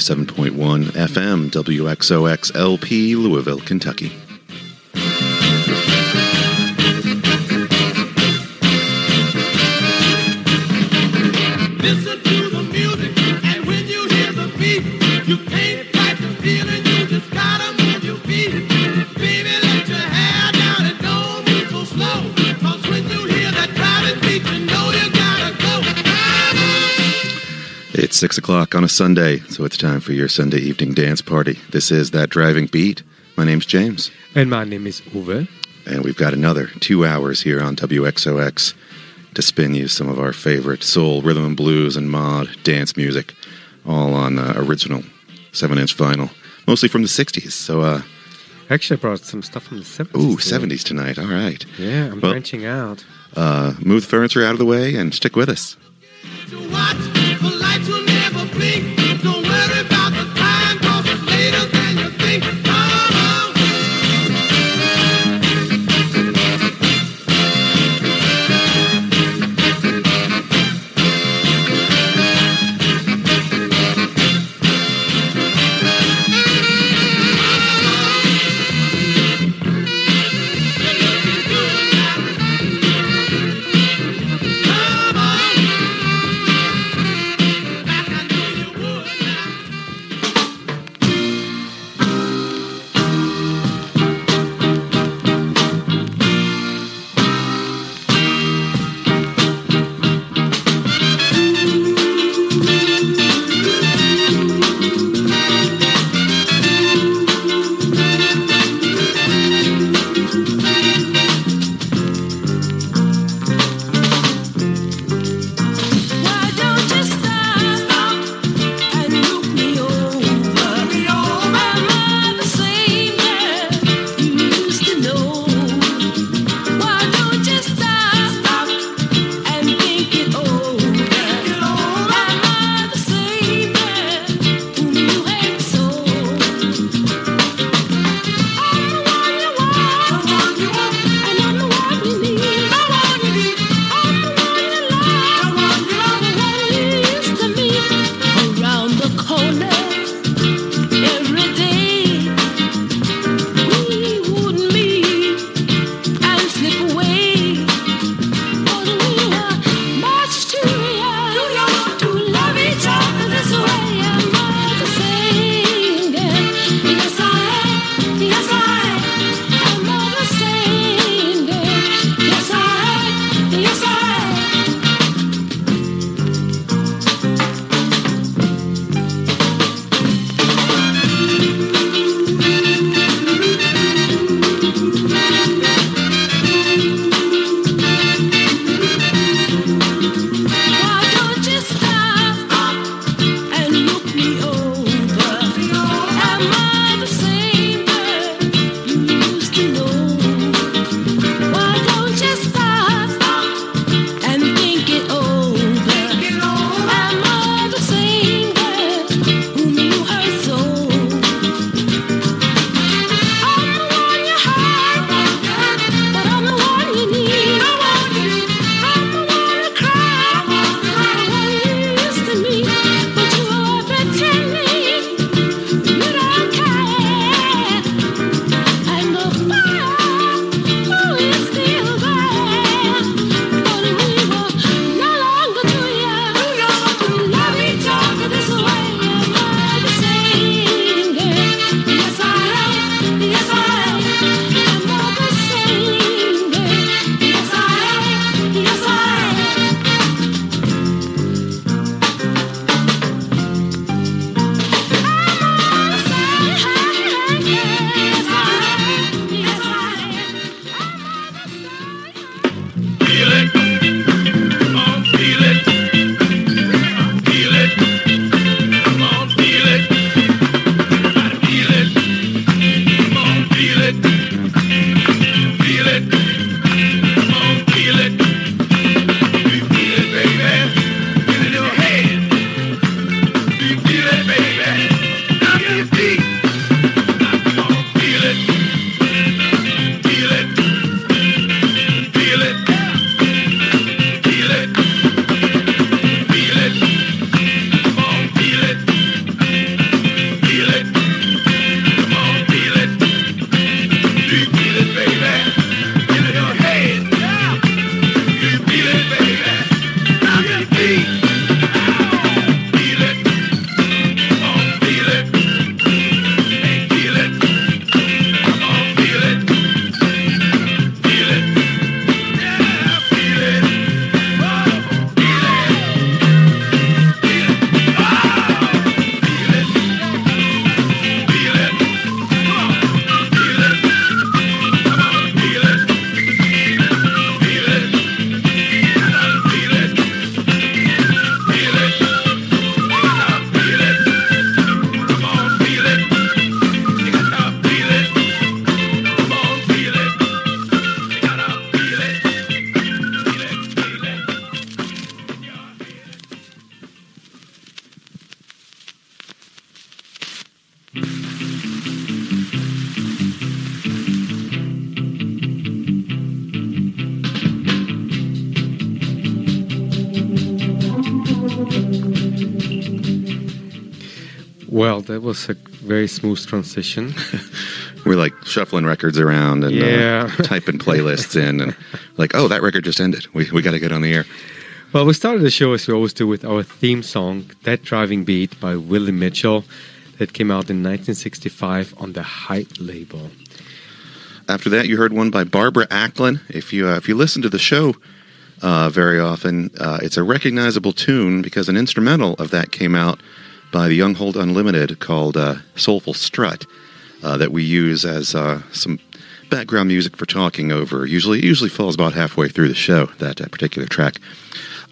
listening to 97.1 FM WXOX LP, Louisville, Kentucky. Listen It's 6 o'clock on a Sunday, so it's time for your Sunday evening dance party. This is That Driving Beat. My name's James, And my name is Uwe. and we've got another two hours here on WXOX to spin you some of our favorite soul, rhythm and blues, and mod dance music, all on uh, original 7 inch vinyl, mostly from the 60s. So, uh, Actually, I brought some stuff from the 70s. ooh, today. 70s tonight. All right. Yeah, I'm Well- branching out. Uh, move the furniture out of the way and stick with us. To Was a very smooth transition. We're like shuffling records around and Yeah. uh, typing playlists in, and like, oh, that record just ended. We we got to get on the air. Well, we started the show as we always do with our theme song, That Driving Beat by Willie Mitchell, that came out in 1965 on the Hi label. After that, you heard one by Barbara Acklin. If you uh, if you listen to the show uh, very often, uh, it's a recognizable tune because an instrumental of that came out by the Young-Holt Unlimited called uh, "Soulful Strut" uh, that we use as uh, some background music for talking over. Usually, usually falls about halfway through the show. That uh, particular track.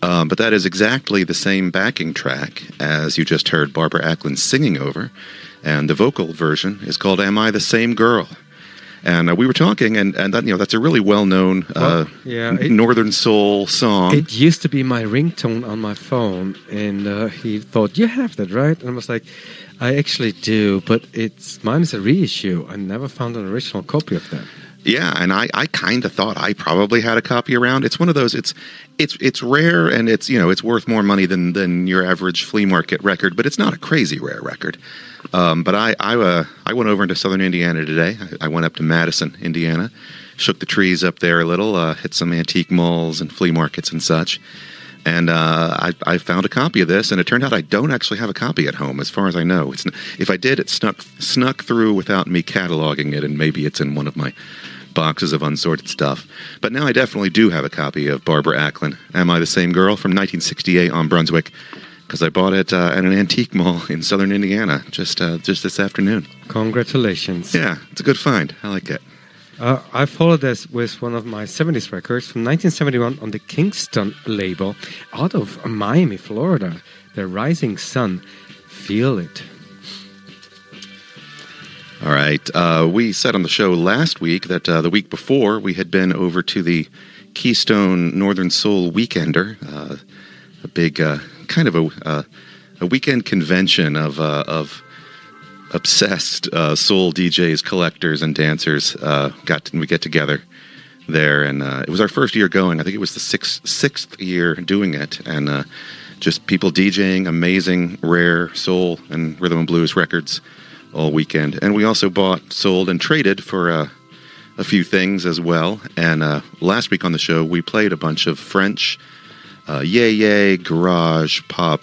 Um, but that is exactly the same backing track as you just heard Barbara Acklin singing over, and the vocal version is called "Am I the Same Girl?" And uh, we were talking, and, and that you know that's a really well-known uh, Well, yeah, it- Northern Soul song. It used to be my ringtone on my phone, and uh, he thought, You have that, right? And I was like, I actually do, but it's mine is a reissue. I never found an original copy of that. Yeah, and I, I kind of thought I probably had a copy around. It's one of those. It's it's it's rare, and it's you know it's worth more money than than your average flea market record, but it's not a crazy rare record. Um, but I I uh, I went over into Southern Indiana today. I, I went up to Madison, Indiana, shook the trees up there a little, uh, hit some antique malls and flea markets and such. And uh, I, I found a copy of this, and it turned out I don't actually have a copy at home, as far as I know. It's, if I did, it snuck snuck through without me cataloging it, and maybe it's in one of my boxes of unsorted stuff. But now I definitely do have a copy of Barbara Acklin. Am I the Same Girl from 1968 on Brunswick? Because I bought it uh, at an antique mall in southern Indiana just uh, just this afternoon. Congratulations. Yeah, it's a good find. I like it. Uh, I followed this with one of my 70s records from 1971 on the Kingston label out of Miami, Florida. The Rising Sun. Feel it. All right. Uh, we said on the show last week that uh, the week before we had been over to the Keystone Northern Soul Weekender, uh, a big uh, kind of a uh, a weekend convention of uh, of obsessed uh, soul DJs, collectors, and dancers. Uh, got to, we get together there, and uh, it was our first year going. I think it was the sixth sixth year doing it, and uh, just people DJing amazing, rare soul and rhythm and blues records all weekend. And we also bought, sold, and traded for uh, a few things as well. And uh, last week on the show, we played a bunch of French, uh, yay yay, garage, pop,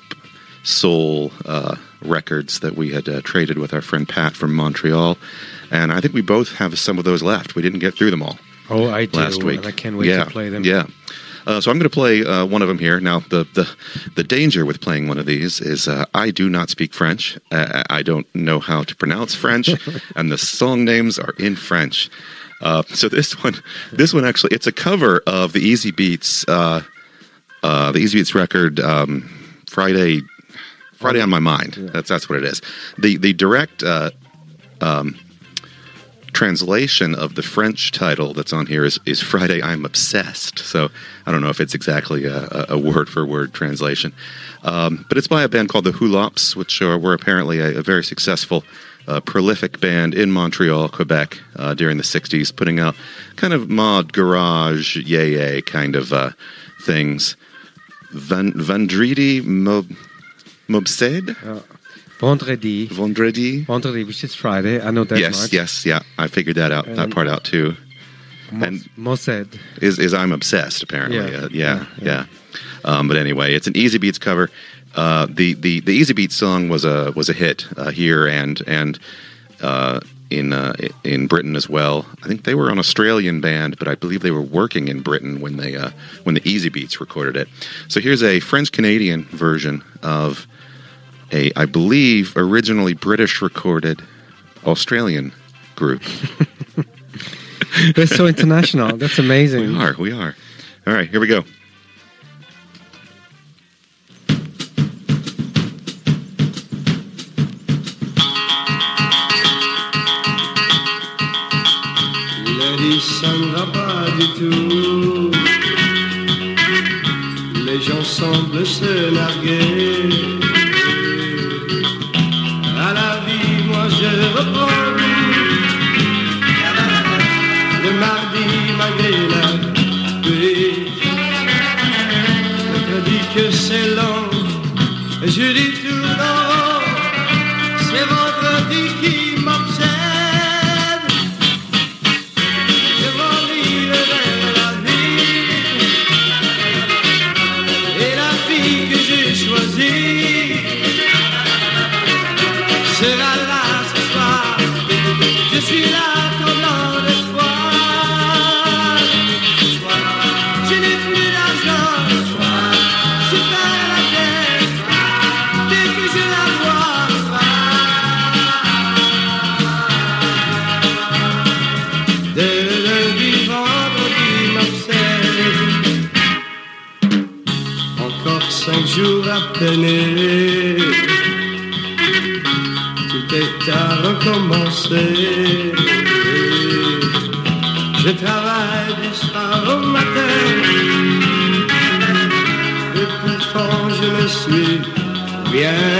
soul uh, records that we had uh, traded with our friend Pat from Montreal. And I think we both have some of those left. We didn't get through them all Oh, I do. last week. I can't wait yeah, to play them. Yeah. Uh, so I'm going to play uh, one of them here. Now, the, the the danger with playing one of these is uh, I do not speak French. Uh, I don't know how to pronounce French, and the song names are in French. Uh, so this one, this one actually, it's a cover of the Easybeats, uh, the Easybeats record, um, Friday, Friday on my mind. That's that's what it is. The the direct uh, um, translation of the French title that's on here is, is Friday I'm Obsessed. So I don't know if it's exactly a, a word for word translation. Um, but it's by a band called the Hou-Lops, which are, were apparently a, a very successful, uh, prolific band in Montreal, Quebec uh, during the 60s, putting out kind of mod, garage, yay yay kind of uh, things. Van, Vendredi Mob, Mobsed? Vendredi. Vendredi? Vendredi, which is Friday. I know that yes, much. yes, yeah. I figured that out, that part out too. And- Mosed. is is I'm obsessed apparently. Yeah. Uh, yeah, Yeah, yeah. Um, but anyway, it's an Easybeats cover. Uh, the the the Easybeats song was a was a hit uh, here and and uh, in uh, in Britain as well. I think they were an Australian band, but I believe they were working in Britain when they uh, when the Easybeats recorded it. So here's a French Canadian version of a I believe originally British recorded Australian group. They're so international. That's amazing. We are. We are. All right, here we go. Ça ne va pas du tout. Les gens semblent se narguer. Bien.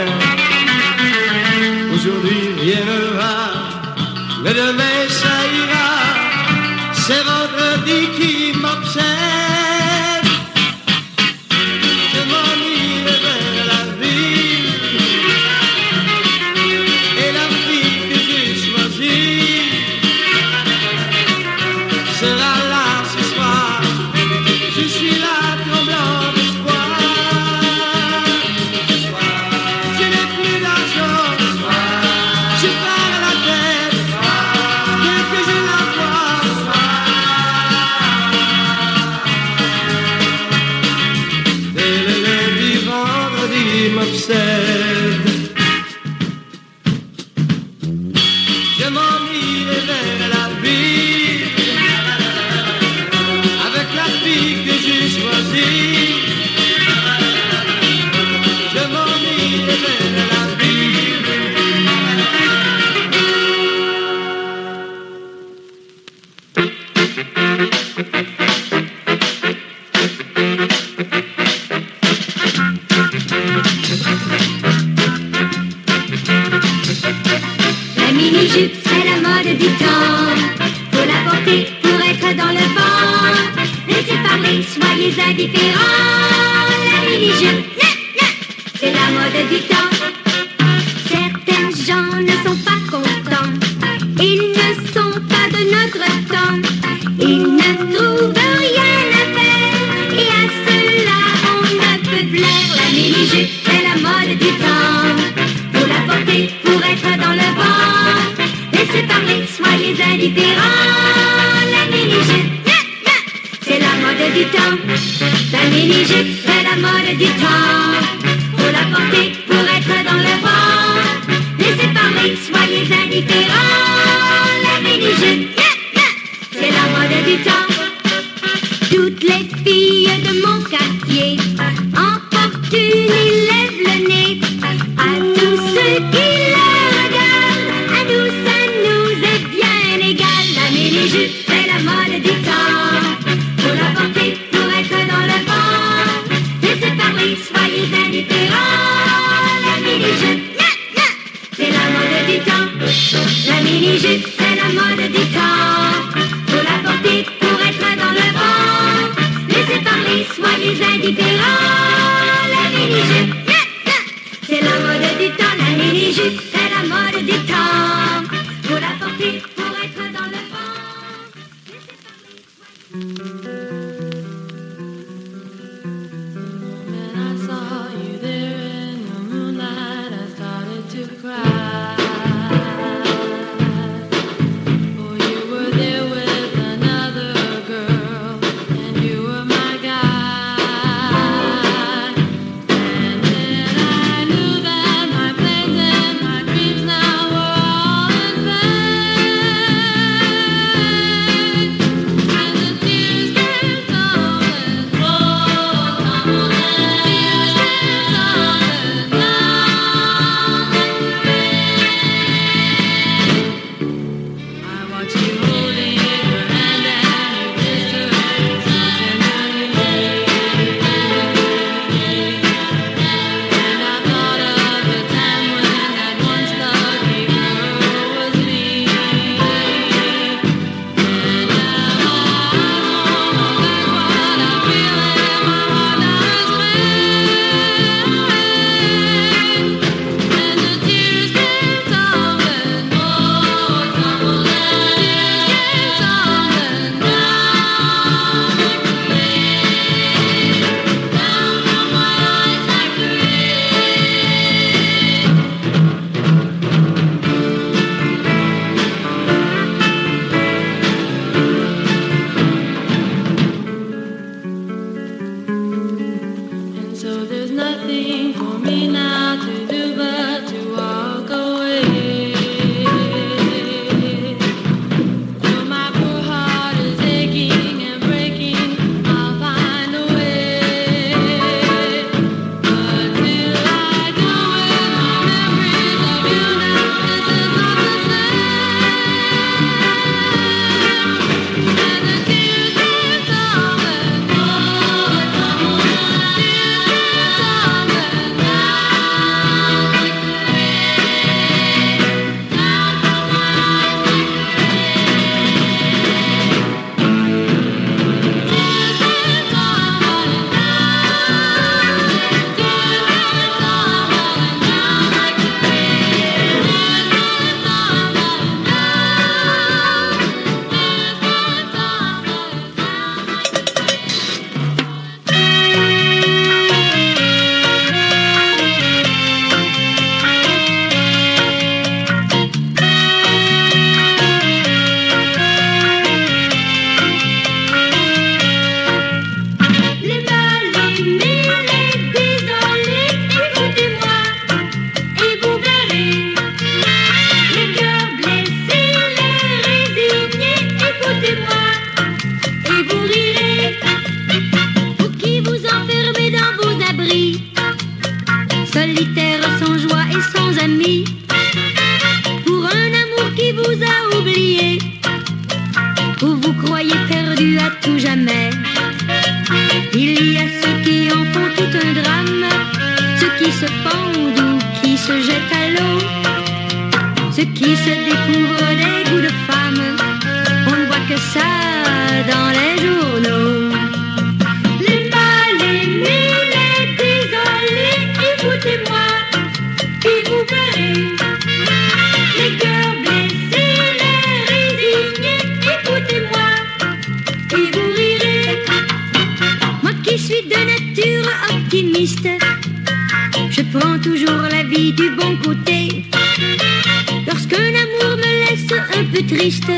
Işte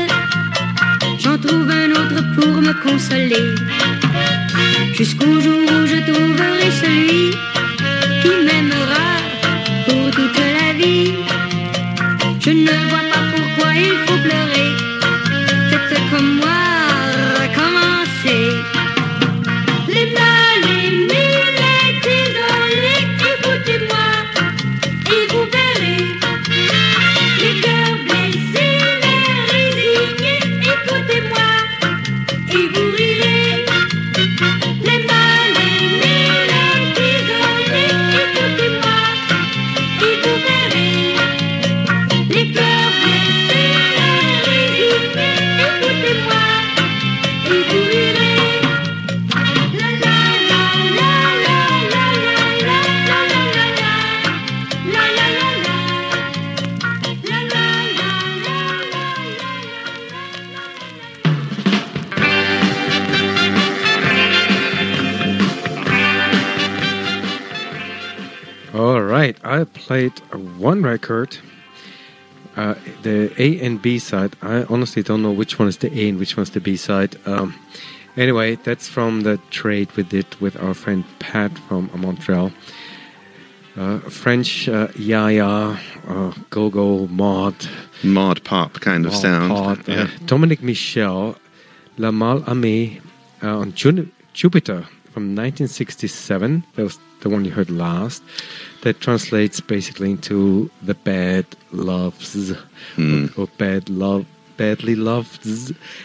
record, uh, the A and B side. I honestly don't know which one is the A and which one's the B side. Um, anyway, that's from the trade we did with our friend Pat from Montreal. Uh, French uh, Yaya, uh, Go Go Mod, Mod pop kind of Mod sound. Pod, uh, yeah. Dominique Michel, La Mal Amé uh, on Jun- Jupiter from 1967. That was the one you heard last. That translates basically into the bad loves or, or bad love. Badly loved.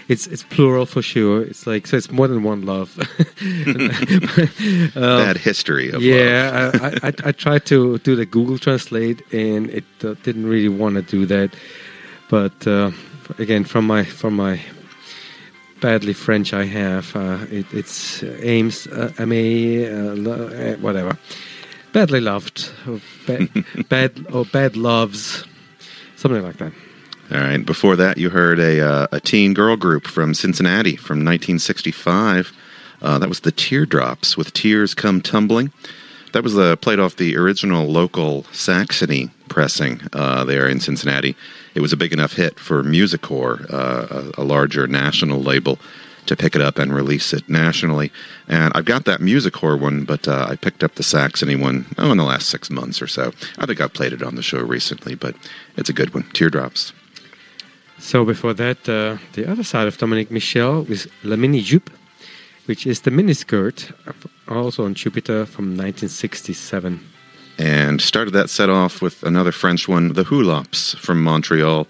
It's it's plural for sure. It's like so. It's more than one love. Bad history of love. Yeah, I, I, I, I tried to do the Google Translate, and it uh, didn't really want to do that. But uh, again, from my from my badly French I have, uh, it, it's uh, aims uh, aimé, uh, uh, whatever, badly loved, or bad, bad or bad loves, something like that. All right. Before that, you heard a uh, a teen girl group from Cincinnati from 1965. Uh, that was the Teardrops with "Tears Come Tumbling." That was uh, played off the original local Saxony pressing uh, there in Cincinnati. It was a big enough hit for Musicor, uh, a, a larger national label, to pick it up and release it nationally. And I've got that Musicor one, but uh, I picked up the Saxony one oh, in the last six months or so. I think I've played it on the show recently, but it's a good one. Teardrops. So before that, uh, the other side of Dominique Michel was La Mini Jupe, which is the miniskirt, also on Jupiter from 1967. And started that set off with another French one, the Hou-Lops from Montreal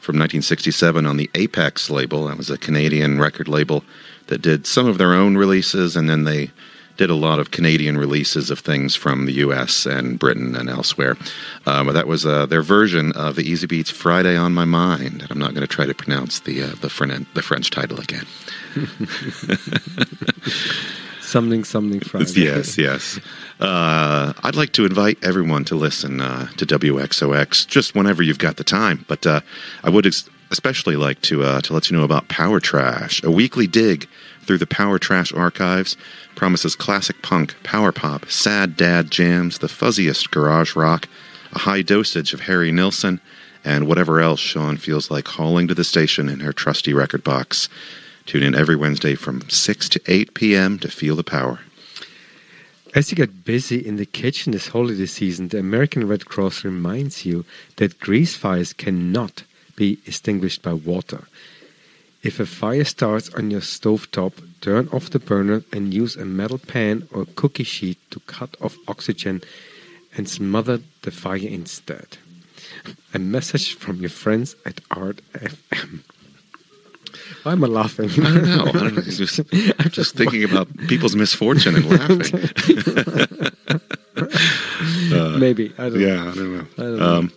from 1967 on the Apex label. That was a Canadian record label that did some of their own releases, and then they did a lot of Canadian releases of things from the U.S. and Britain and elsewhere. Uh, but that was uh, their version of the Easybeats "Friday on My Mind." And I'm not going to try to pronounce the uh, the, the French title again. Something, something Friday. Yes, yes. Uh, I'd like to invite everyone to listen uh, to WXOX just whenever you've got the time. But uh, I would ex- especially like to uh, to let you know about Power Trash, a weekly dig through the Power Trash archives. Promises classic punk, power pop, sad dad jams, the fuzziest garage rock, a high dosage of Harry Nilsson, and whatever else Sean feels like hauling to the station in her trusty record box. Tune in every Wednesday from 6 to 8 p.m. to feel the power. As you get busy in the kitchen this holiday season, the American Red Cross reminds you that grease fires cannot be extinguished by water. If a fire starts on your stovetop, turn off the burner and use a metal pan or cookie sheet to cut off oxygen and smother the fire instead. A message from your friends at Art FM. Why am I laughing? I don't know. I don't know. Just, I'm just thinking about people's misfortune and laughing. Maybe I don't know. yeah, I don't know. I don't know. Um,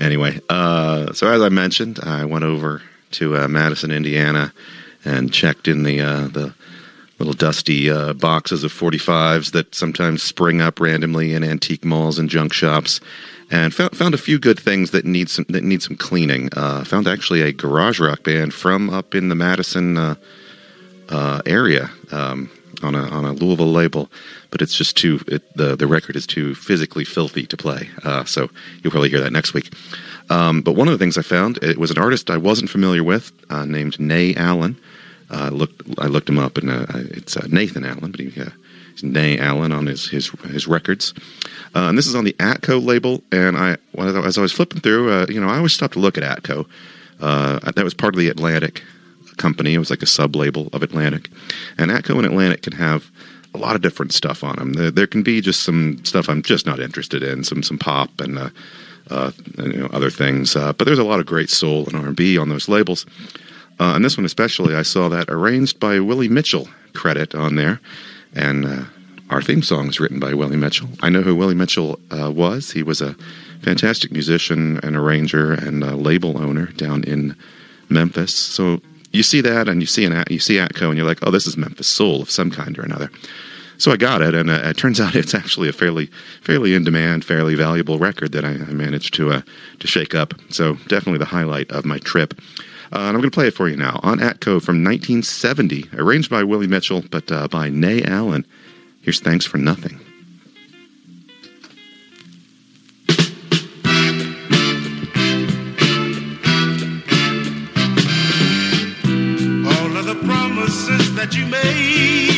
Anyway, uh, so as I mentioned, I went over to uh, Madison, Indiana, and checked in the uh, the little dusty uh, boxes of 45s that sometimes spring up randomly in antique malls and junk shops, and found, found a few good things that need some that need some cleaning. Uh, found actually a garage rock band from up in the Madison uh, uh, area um, on a on a Louisville label, but it's just too it, the the record is too physically filthy to play. Uh, so you'll probably hear that next week. Um, but one of the things I found it was an artist I wasn't familiar with uh, named Na Allen. Uh, looked I looked him up and it's Nathan Allen, but he, Na Allen on his his his records. Uh, and this is on the Atco label. And I as I was flipping through, uh, you know, I always stopped to look at Atco. Uh, that was part of the Atlantic company. It was like a sub label of Atlantic. And Atco and Atlantic can have a lot of different stuff on them. There, there can be just some stuff I'm just not interested in, some some pop and uh, uh, and, you know, other things. Uh, but there's a lot of great soul and R&B on those labels. Uh, and this one especially, I saw that arranged by Willie Mitchell credit on there, and uh, our theme song is written by Willie Mitchell. I know who Willie Mitchell uh, was. He was a fantastic musician and arranger and label owner down in Memphis. So you see that, and you see an you see Atco, and you're like, oh, this is Memphis soul of some kind or another. So I got it, and uh, it turns out it's actually a fairly fairly in demand, fairly valuable record that I, I managed to uh, to shake up. So definitely the highlight of my trip. Uh, and I'm going to play it for you now on Atco from 1970, arranged by Willie Mitchell, but uh, by Na Allen. Here's Thanks for Nothing. All of the promises that you made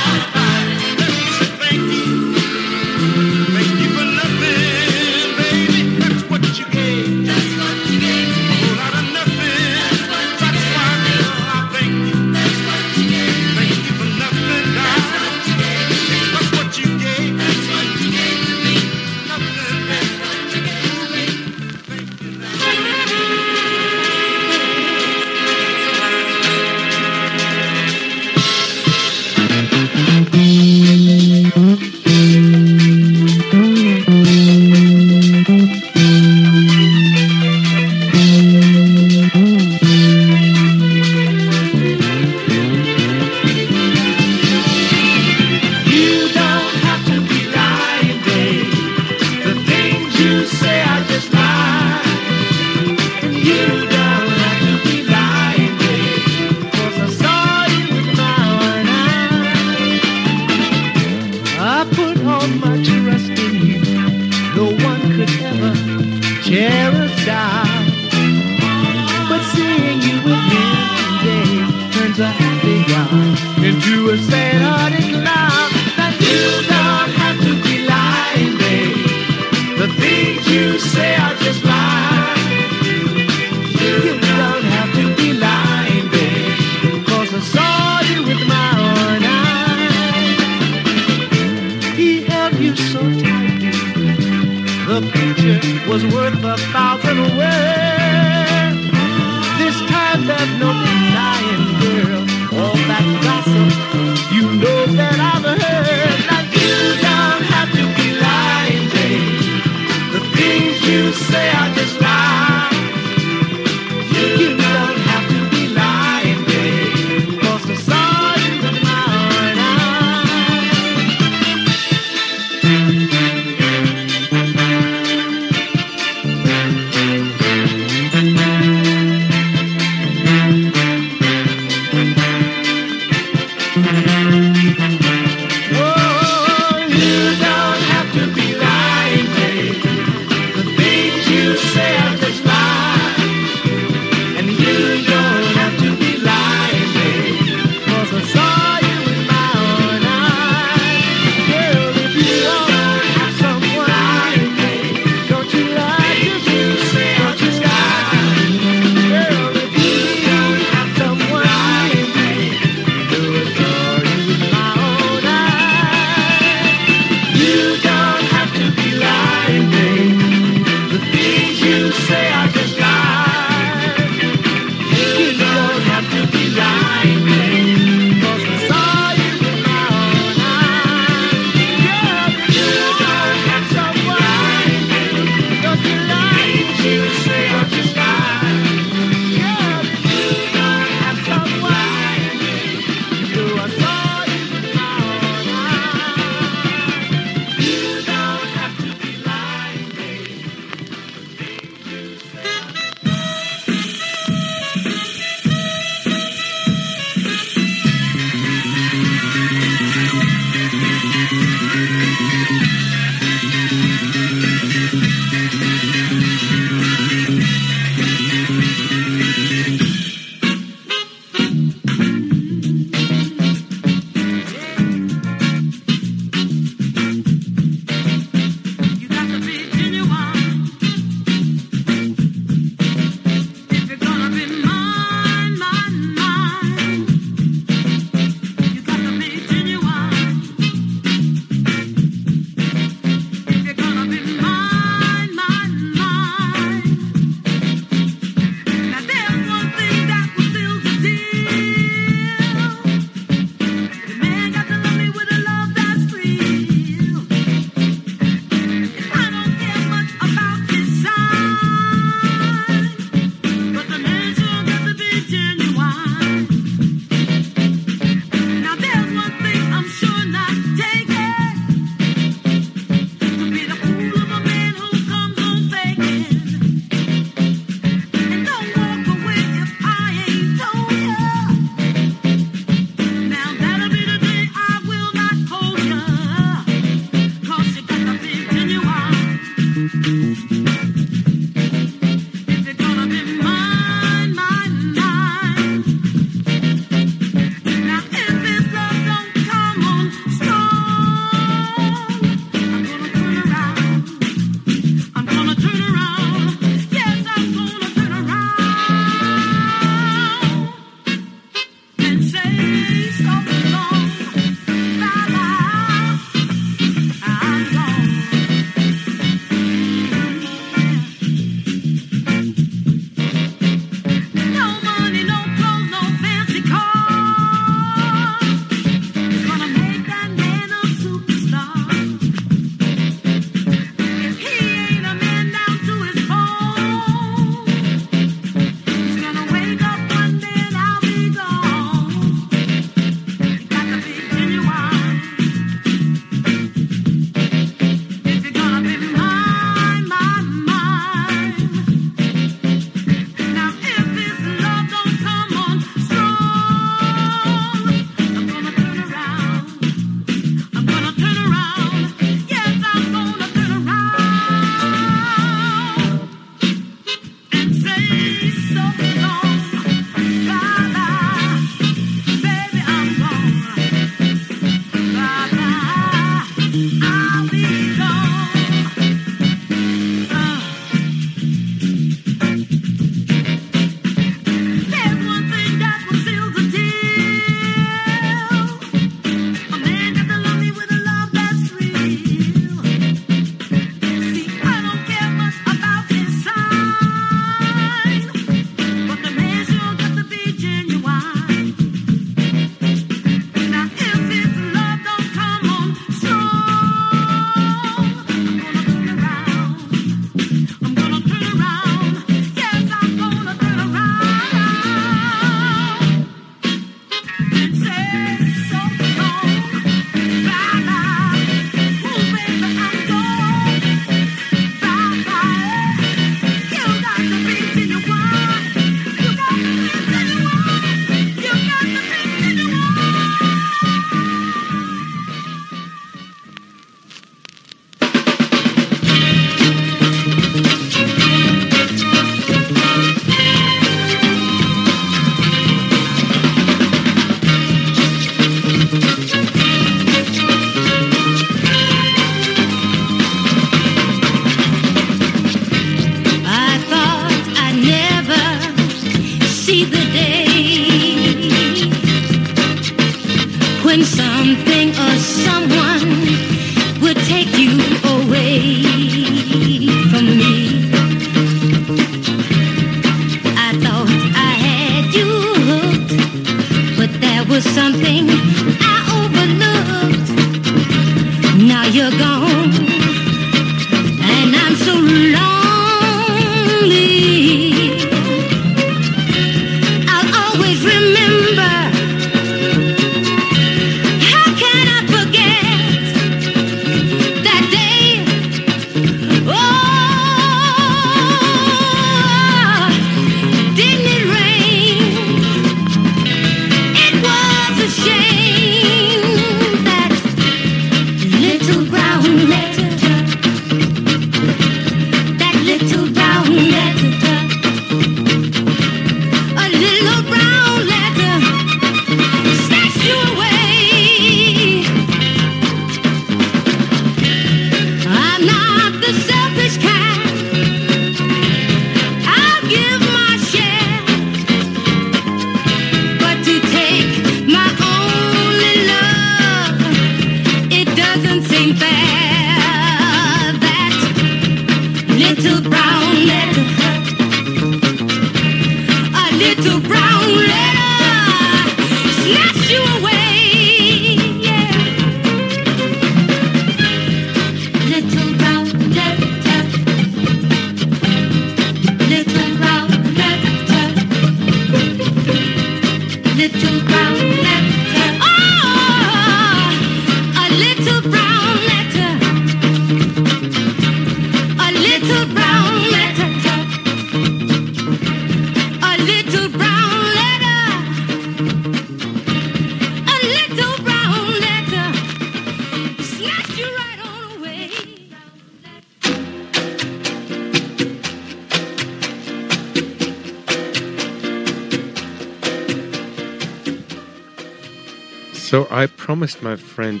So I promised my friend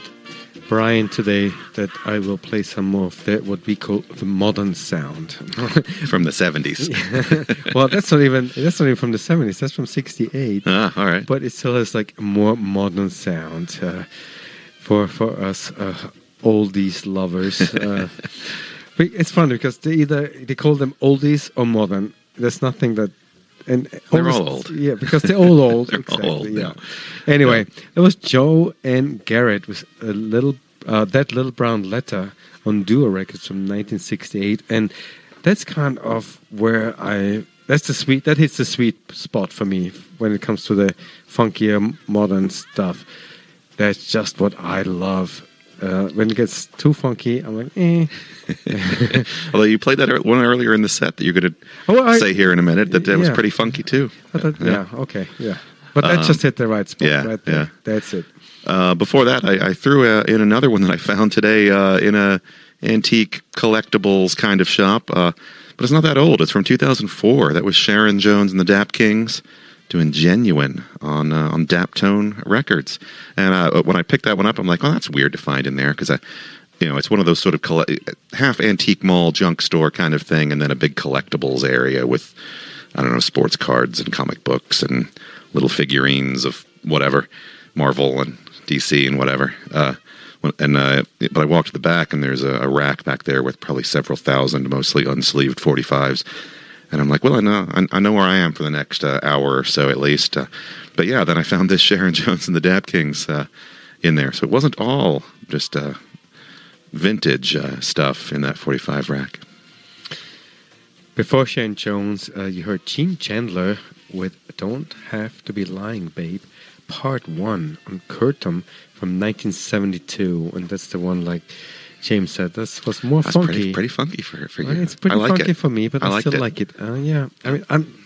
Brian today that I will play some more of the, what we call the modern sound. From the 70s. well, that's not even that's not even from the seventies. That's from '68. ah, all right. but it still has like more modern sound uh, for for us uh, oldies lovers. Uh, but it's funny because they either they call them oldies or modern. There's nothing that. And They're all old. yeah, because they're all old. They're all exactly, old yeah. now. Anyway, it was Jo Ann Garrett with a little uh, that little brown letter on Duo Records from 1968, and that's kind of where I that's the sweet that hits the sweet spot for me when it comes to the funkier modern stuff. That's just what I love. Uh, when it gets too funky, I'm like, eh. Although you played that one earlier in the set that you're going to Oh, I- say here in a minute that that was pretty funky too. Thought, yeah, okay, yeah. But that just hit the right spot Um, yeah, right there. yeah. That's it. Uh, before that, I, I threw uh in another one that I found today uh, in a antique collectibles kind of shop. Uh, but it's not that old. It's from 2004. That was Sharon Jones and the Dap Kings doing genuine on uh, on Daptone Records. And uh, when I picked that one up, I'm like, oh, that's weird to find in there because I. You know, it's one of those sort of colle- half antique mall junk store kind of thing, and then a big collectibles area with, I don't know, sports cards and comic books and little figurines of whatever, Marvel and DC and whatever. Uh, and uh, but I walked to the back, and there's a, a rack back there with probably several thousand, mostly unsleeved 45s. And I'm like, well, I know, I, know where I am for the next uh, hour or so at least. Uh, but yeah, then I found this Sharon Jones and the Dap-Kings uh, in there, so it wasn't all just uh, vintage uh, stuff in that 45 rack. Before Sharon Jones, uh, you heard Gene Chandler with Don't Have to Be Lying, Babe, Part 1 on Curtom from 1972. And that's the one, like James said, this was more That's funky. pretty pretty funky for for you. Well, it's pretty I like funky it. for me, but I, liked still it. like it. Uh, yeah, I mean, I'm,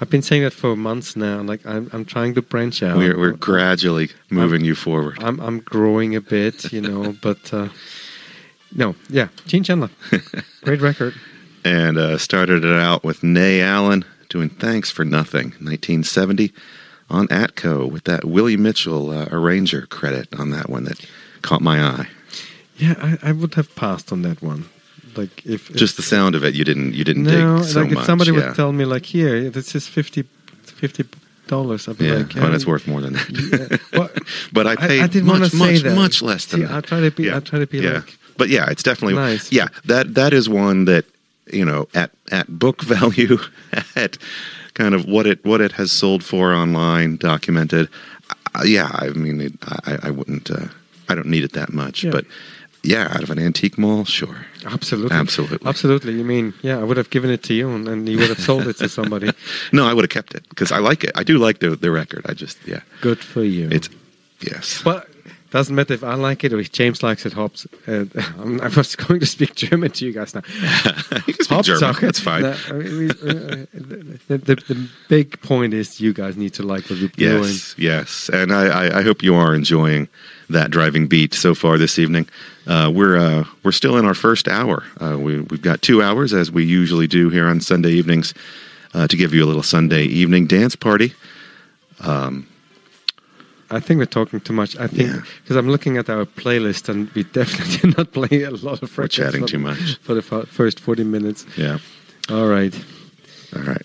I've been saying that for months now. Like, I'm, I'm trying to branch out. We're we're gradually moving you forward. I'm, I'm growing a bit, you know, but uh, no, yeah, Gene Chandler, great record. and uh, started it out with Na Allen doing "Thanks for Nothing" 1970 on Atco with that Willie Mitchell uh, arranger credit on that one that caught my eye. Yeah, I, I would have passed on that one. Like if if- Just the sound of it, you didn't you didn't no, dig so like much. if somebody yeah. would tell me like, here, this is 50 dollars, I'd be yeah, like, well, it's worth more than that. yeah." Well, but I paid I didn't much, much, that. much less than See, that. I try to be- Yeah. I try to be yeah. like- But yeah, it's definitely Nice. Yeah, that that is one that you know at at book value, at kind of what it what it has sold for online, documented. Uh, yeah, I mean, it, I I wouldn't. Uh, I don't need it that much, Yeah. but Yeah, out of an antique mall, sure. Absolutely. Absolutely. Absolutely. You mean, yeah, I would have given it to you and, and you would have sold it to somebody. No, I would have kept it because I like it. I do like the the record. I just yeah, Good for you. it's yes. Well, doesn't matter if I like it or if James likes it, Hobbs. Uh, I'm, I was going to speak German to you guys now. you can speak German. That's fine. No, I mean, uh, the, the, the big point is you guys need to like what we're doing. Yes, yes, and I, I, I hope you are enjoying that driving beat so far this evening. Uh, we're uh, we're still in our first hour. Uh, we, we've got two hours as we usually do here on Sunday evenings uh, to give you a little Sunday evening dance party. Um, I think we're talking too much. I think Yeah. because I'm looking at our playlist and we definitely did not play a lot of We're chatting for, too much. for the first 40 minutes. Yeah. All right. All right.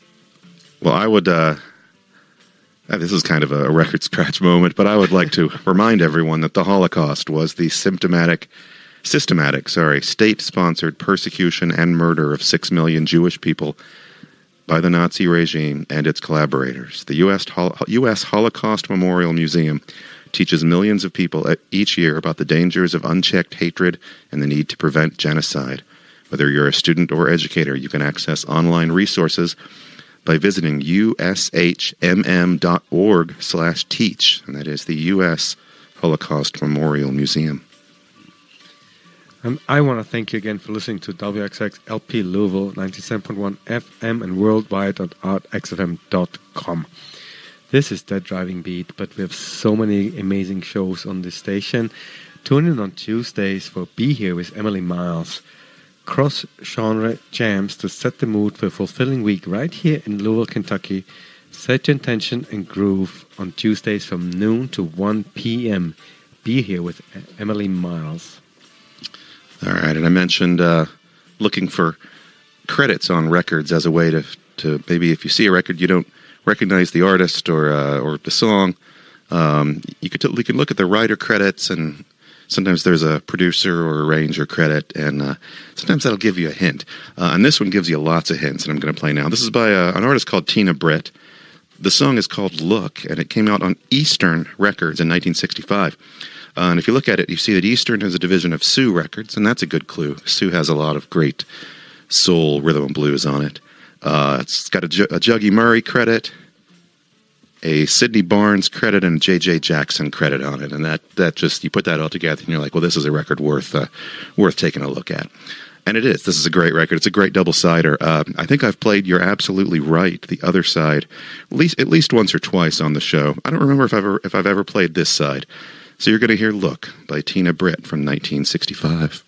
Well, I would. Uh, this is kind of a record scratch moment, but I would like to remind everyone that the Holocaust was the symptomatic, systematic, sorry, state-sponsored persecution and murder of six million Jewish people by the Nazi regime and its collaborators. The U.S. Hol- U.S. Holocaust Memorial Museum teaches millions of people each year about the dangers of unchecked hatred and the need to prevent genocide. Whether you're a student or educator, you can access online resources by visiting ushmm.org slash teach, and that is the U.S. Holocaust Memorial Museum. And I want to thank you again for listening to WXX LP Louisville 97.1 FM and worldwide at artxfm.com. This is That Driving Beat, but we have so many amazing shows on this station. Tune in on Tuesdays for Be Here with Emily Miles. Cross genre jams to set the mood for a fulfilling week right here in Louisville, Kentucky. Set your intention and groove on Tuesdays from noon to 1 p.m. Be Here with Emily Miles. All right, and I mentioned uh, looking for credits on records as a way to to maybe if you see a record you don't recognize the artist or uh, or the song, um, you could t- you can look at the writer credits and sometimes there's a producer or arranger credit and uh, sometimes that'll give you a hint. Uh, and this one gives you lots of hints, and I'm going to play now. This is by uh, an artist called Tina Britt. The song is called Look, and it came out on Eastern Records in 1965. Uh, and if you look at it, you see that Eastern is a division of Sue Records, and that's a good clue. Sue has a lot of great soul, rhythm, and blues on it. Uh, it's got a, Ju- a Juggy Murray credit, a Sidney Barnes credit, and a J.J. Jackson credit on it. And that, that just, you put that all together, and you're like, well, this is a record worth, uh, worth taking a look at. And it is. This is a great record. It's a great double sider. Uh, I think I've played "You're Absolutely Right," the other side, at least at least once or twice on the show. I don't remember if I've ever if I've ever played this side. So you're going to hear "Look" by Tina Britt from 1965.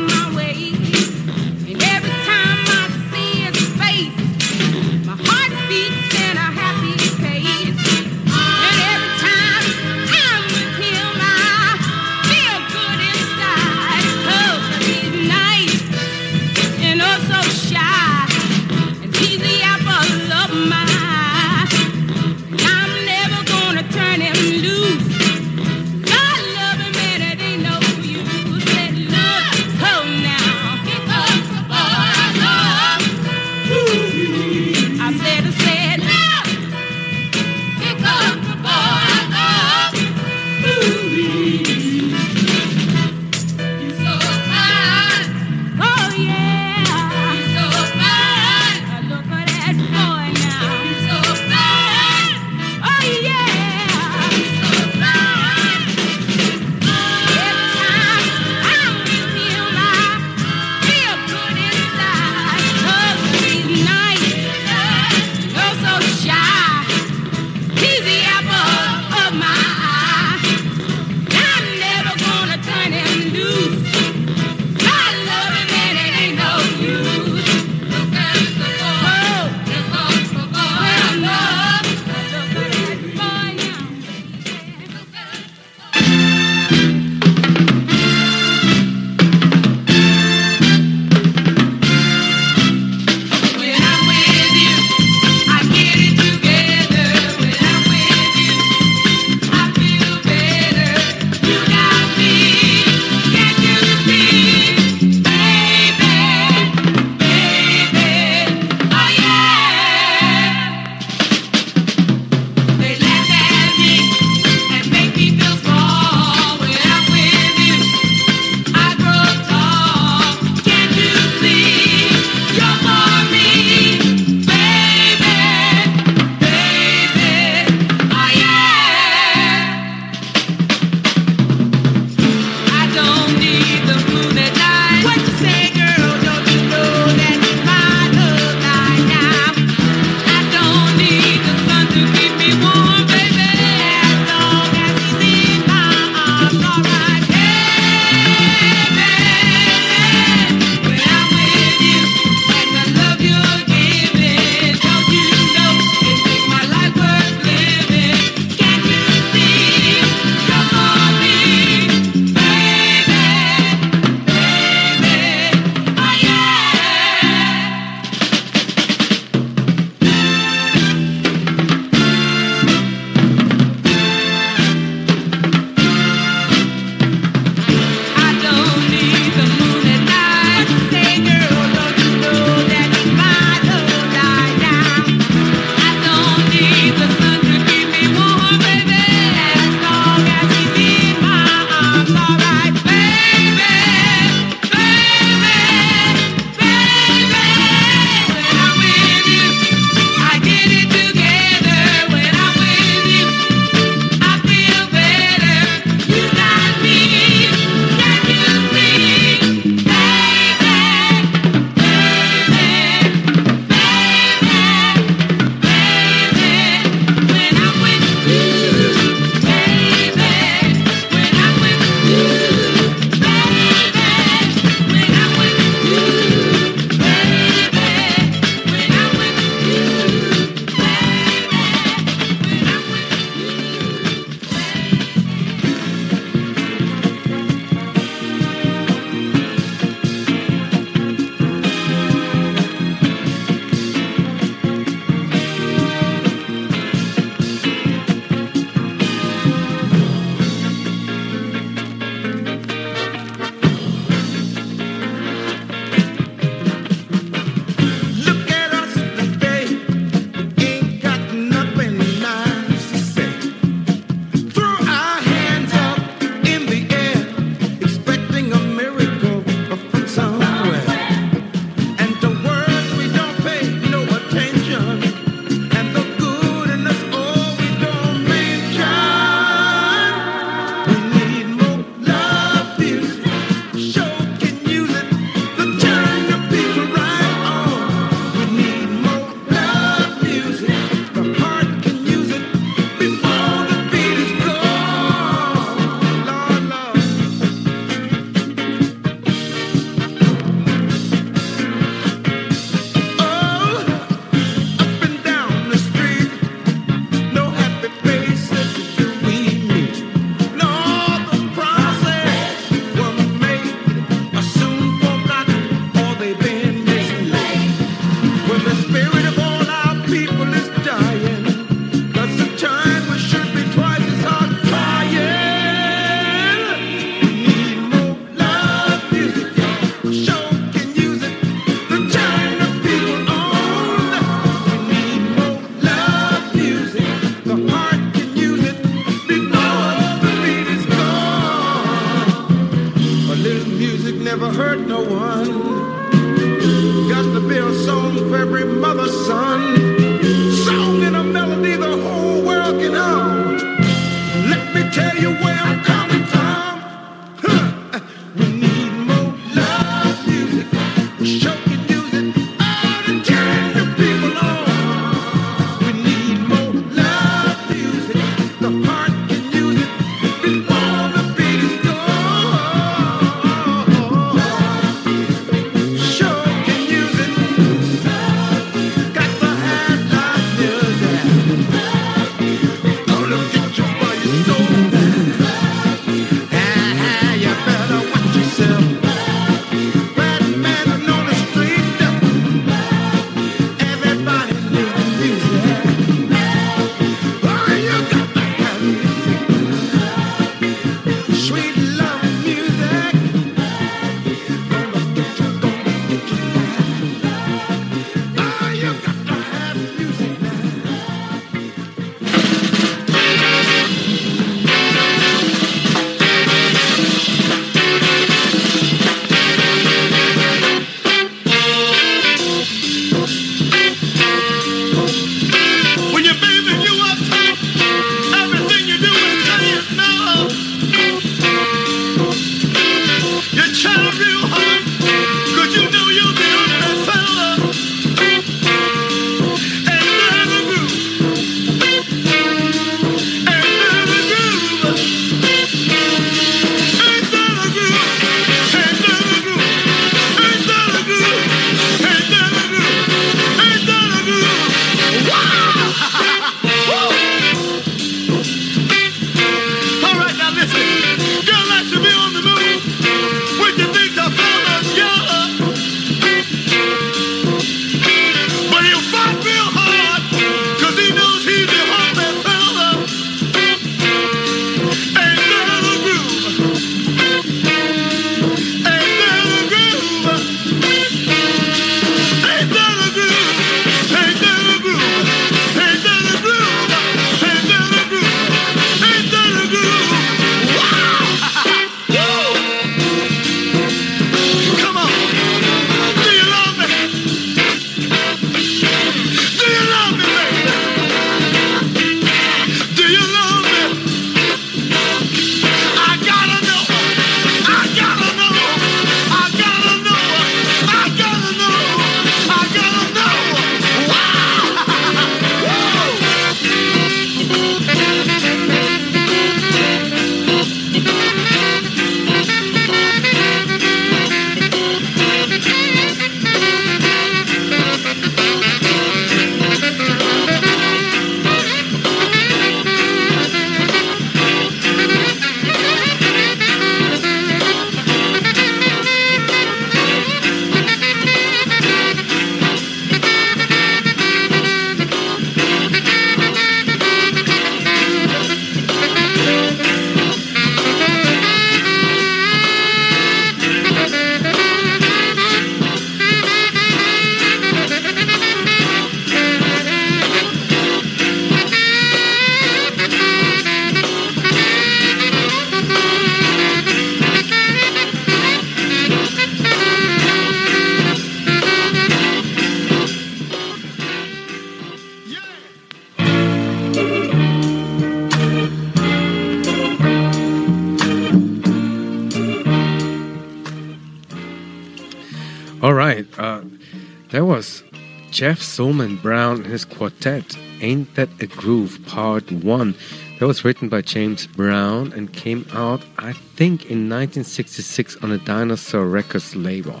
Brown and his quartet, Ain't That a Groove, Part 1. That was written by James Brown and came out, I think, in 1966 on a Dinosaur Records label.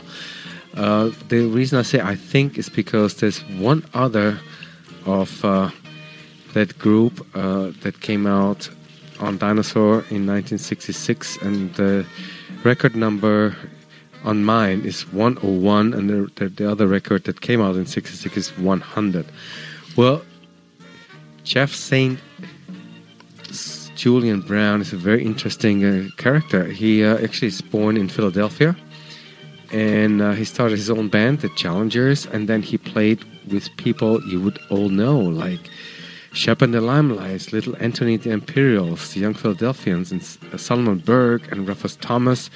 Uh, the reason I say I think is because there's one other of uh, that group uh, that came out on Dinosaur in 1966, and the record number on mine is 101, and the, the, the other record that came out in 66 is 100. Well, Jeff Saint Julian Brown is a very interesting uh, character. He uh, actually is born in Philadelphia, and uh, he started his own band, the Challengers, and then he played with people you would all know, like Shep and the Limelights, Little Anthony the Imperials, the Young Philadelphians, and Solomon Burke and Rufus Thomas.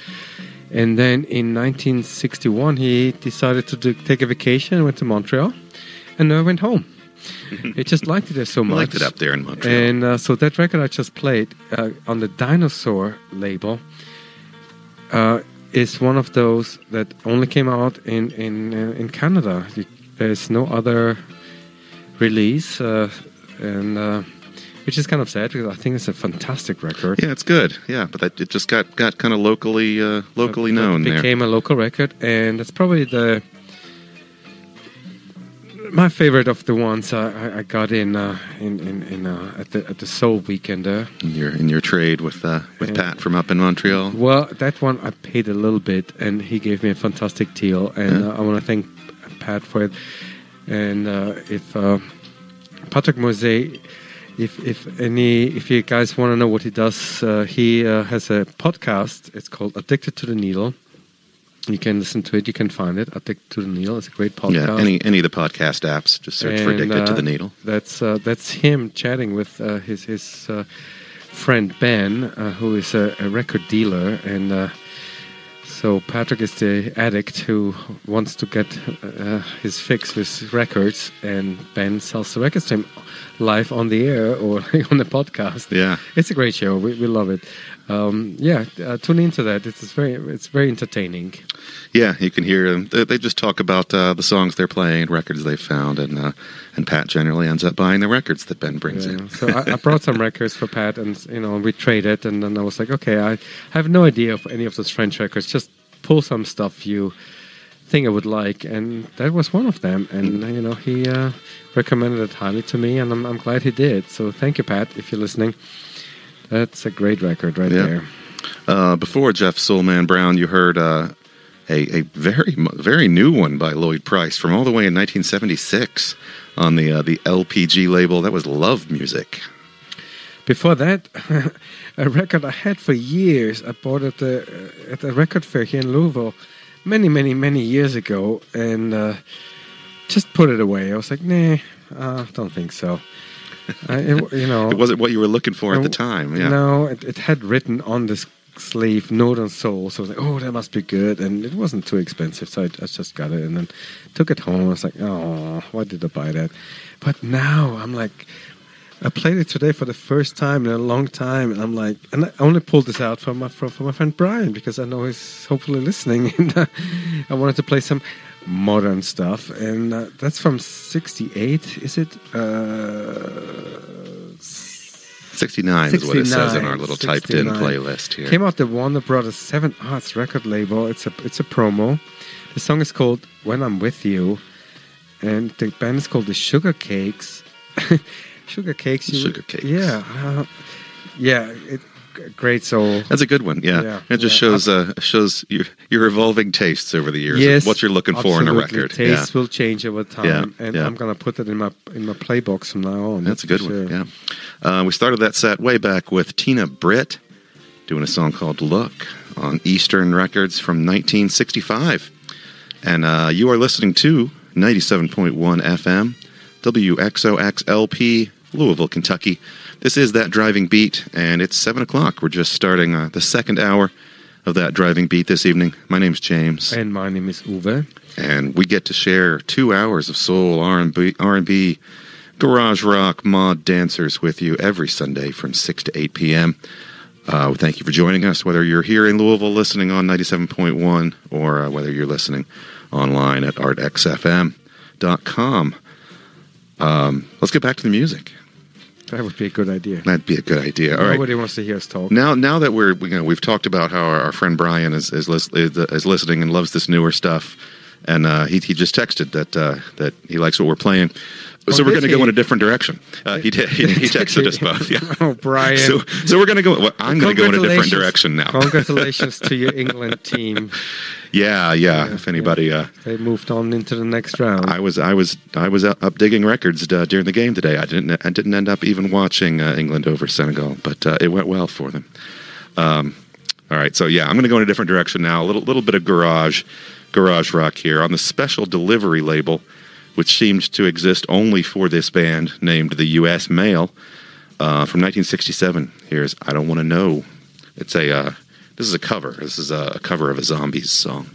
And then in 1961, he decided to do, take a vacation, went to Montreal, and uh, went home. he just liked it there so much. liked it up there in Montreal. And uh, so that record I just played uh, on the Dinosaur label uh, is one of those that only came out in in uh, in Canada. You, there's no other release, uh, and uh, which is kind of sad because I think it's a fantastic record. yeah, it's good. Yeah, but that, it just got, got kind of locally uh, locally known there. became a local record, and that's probably the my favorite of the ones I, I- got in uh, in in, in uh, at the at the Soul Weekend there. in your in your trade with uh, with Yeah. Pat from up in Montreal. Well, that one I paid a little bit, and he gave me a fantastic deal, and Yeah. uh, I want to thank Pat for it. And uh, if uh, Patrick Mose, if if any, if you guys want to know what he does, uh, he uh, has a podcast. It's called Addicted to the Needle. You can listen to it. You can find it. Addicted to the Needle. It's a great podcast. Yeah, any any of the podcast apps, just search for And, "Addicted to uh, the Needle." That's uh, that's him chatting with uh, his his uh, friend Ben, uh, who is a, a record dealer, and uh, so Patrick is the addict who wants to get uh, his fix with records, and Ben sells the records to him live on the air or on the podcast. Yeah. it's a great show. We, we love it. Um, yeah, uh, tune into that. It's, it's very it's very entertaining. Yeah, you can hear them. They, they just talk about uh, the songs they're playing, records they've found, and uh, and Pat generally ends up buying the records that Ben brings Yeah. in. so I, I brought some records for Pat, and you know we traded, and then I was like, okay, I have no idea of any of those French records. Just pull some stuff you think I would like, and that was one of them. And you know he uh, recommended it highly to me, and I'm, I'm glad he did. So thank you, Pat, if you're listening. That's a great record right Yeah. there. Uh, before Jeff Soulman Brown, you heard uh, a, a very very new one by Lloyd Price from all the way in 1976 on the uh, the LPG label. That was Love Music. Before that, a record I had for years. I bought at the uh, at the record fair here in Louisville, many, many, many years ago, and uh, just put it away. I was like, nah, uh, don't think so. I, it, you know, It wasn't what you were looking for at the time. Yeah. No, it, it had written on this sleeve Northern Soul, so I was like, oh, that must be good, and it wasn't too expensive, so I, I just got it and then took it home. I was like, oh, why did I buy that? But now I'm like, I played it today for the first time in a long time, and I'm like, and I only pulled this out for my for, for my friend Brian because I know he's hopefully listening, and uh, I wanted to play some modern stuff, and uh, that's from '68. Is it? Uh, 69 is what it says in our little typed in playlist here. Came out the Warner Brothers Seven Arts record label. It's a it's a promo. The song is called "When I'm With You," and the band is called the Sugar Cakes. Sugar Cakes. you- Sugar Cakes. Yeah, uh, yeah. It, great soul. That's a good one. Yeah, Yeah, it just yeah. shows uh, shows your your evolving tastes over the years. Yes, what you're looking for in a absolutely. record. Tastes Yeah, will change over time, Yeah, and. I'm gonna put it in my in my playbox from now on. that's a good one. sure. Yeah, uh, we started that set way back with Tina Britt doing a song called "Look" on Eastern Records from 1965, and uh, you are listening to 97.1 FM WXOXLP Louisville, Kentucky. This is that driving beat, and it's seven o'clock. We're just starting uh, the second hour of that driving beat this evening. My name's James. And my name is Uwe. and we get to share two hours of soul R&B, R&B, garage rock, mod dancers with you every Sunday from 6 to 8 p.m. Uh, thank you for joining us, whether you're here in Louisville listening on 97.1 or uh, whether you're listening online at artxfm.com. Um, let's get back to the music. That would be a good idea. That'd be a good idea. All right. Nobody wants to hear us talk. Now, now that we're you know we've talked about how our, our friend Brian is is, lis- is is listening and loves this newer stuff, and uh, he he just texted that uh, that he likes what we're playing. So Oh, we're going to go in a different direction. Uh, he did. He, he texted us both. Yeah. Oh, Brian. So so we're going to go. Well, I'm going to go in a different direction now. Congratulations to your England team. yeah, yeah. If anybody, uh, They moved on into the next round. I was I was I was up up digging records uh, during the game today. I didn't I didn't end up even watching uh, England over Senegal, but uh, it went well for them. Um, all right, so yeah, I'm going to go in a different direction now. A little little bit of garage garage rock here on the special delivery label, which seemed to exist only for this band named the U.S. Male uh, from 1967. Here's I don't want to know. It's a uh, this is a cover. This is a cover of a Zombies song.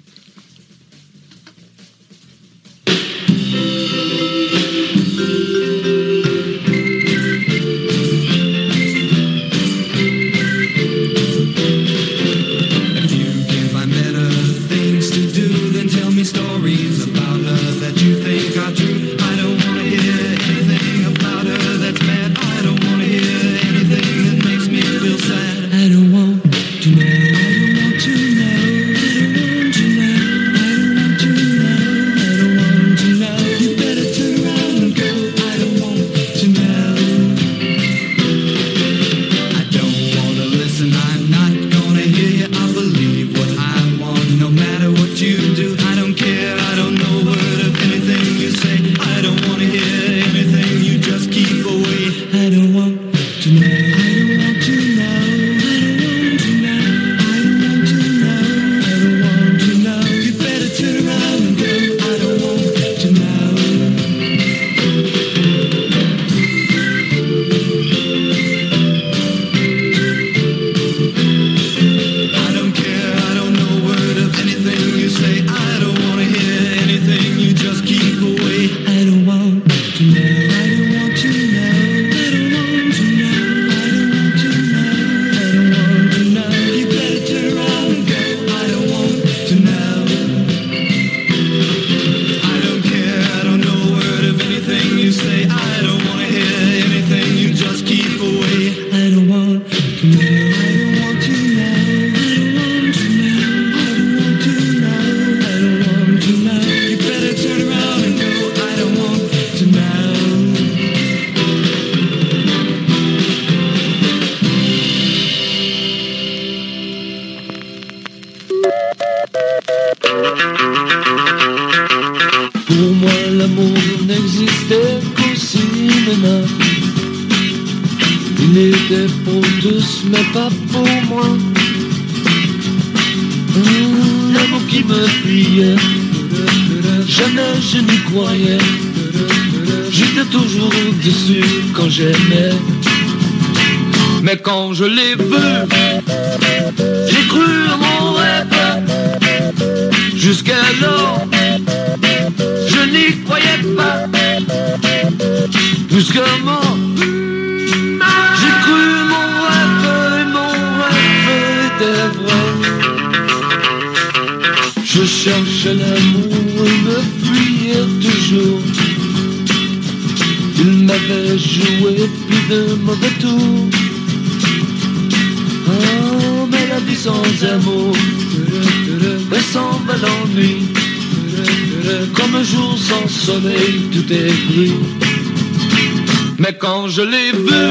Mais quand je l'ai vu,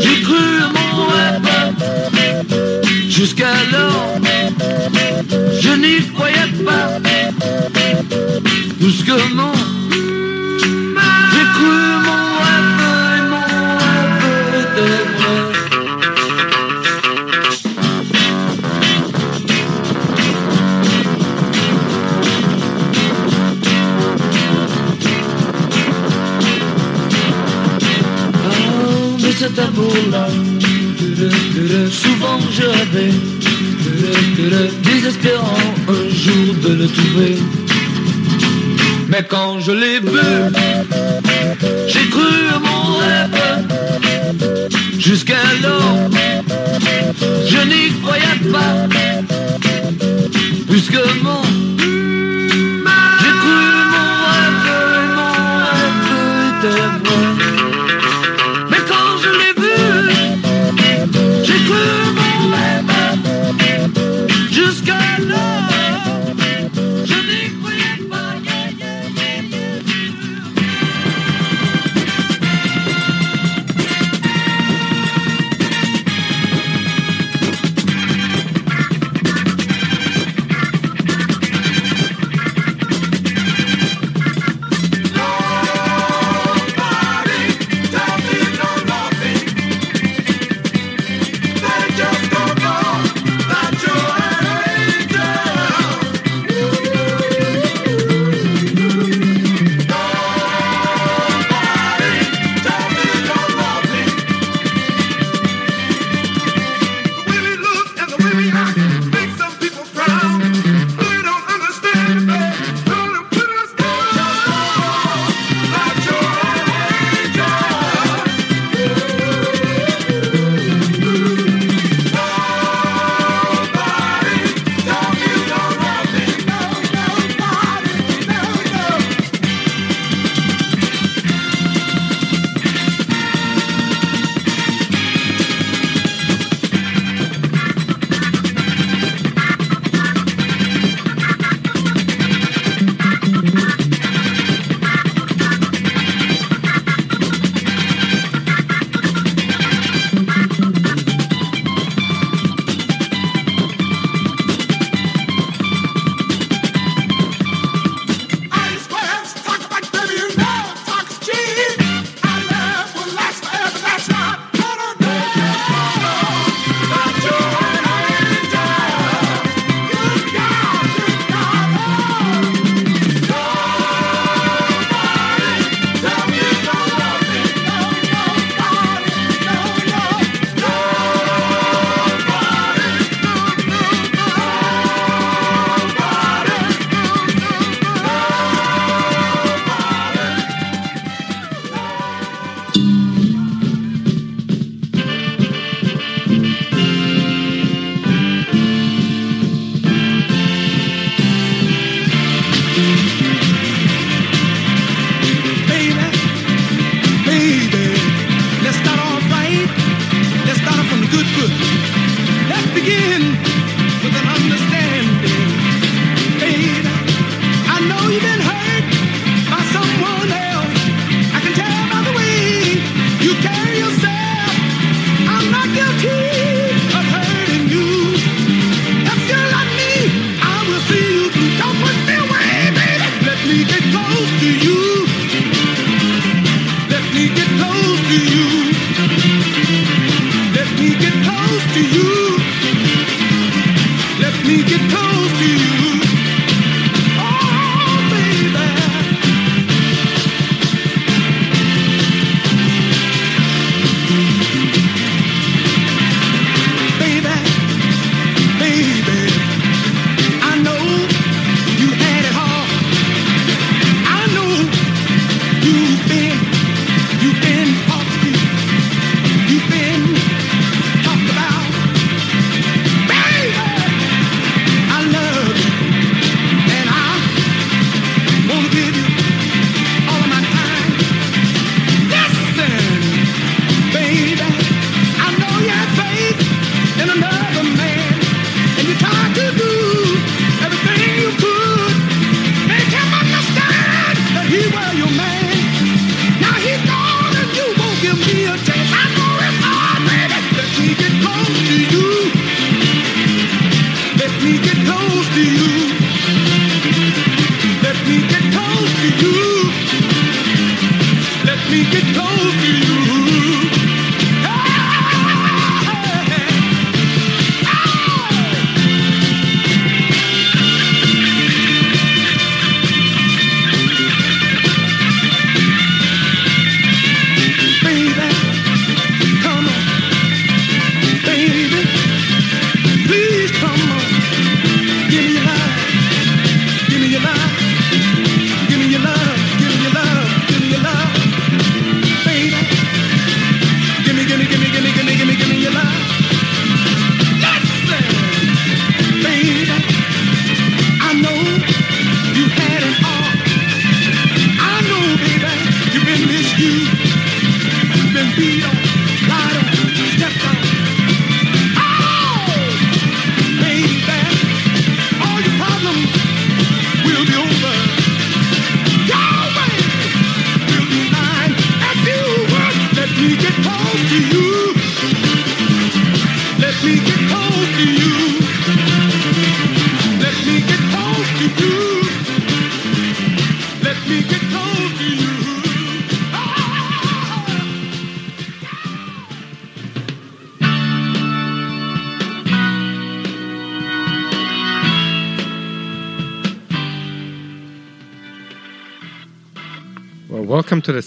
j'ai cru à mon rêve. Jusqu'alors, je n'y croyais pas. Brusquement, j'ai cru à mon rêve Souvent je rêvais, désespérant un jour de le trouver. Mais quand je l'ai vu, j'ai cru à mon rêve. Jusqu'alors, je n'y croyais pas. Puisque mon Sky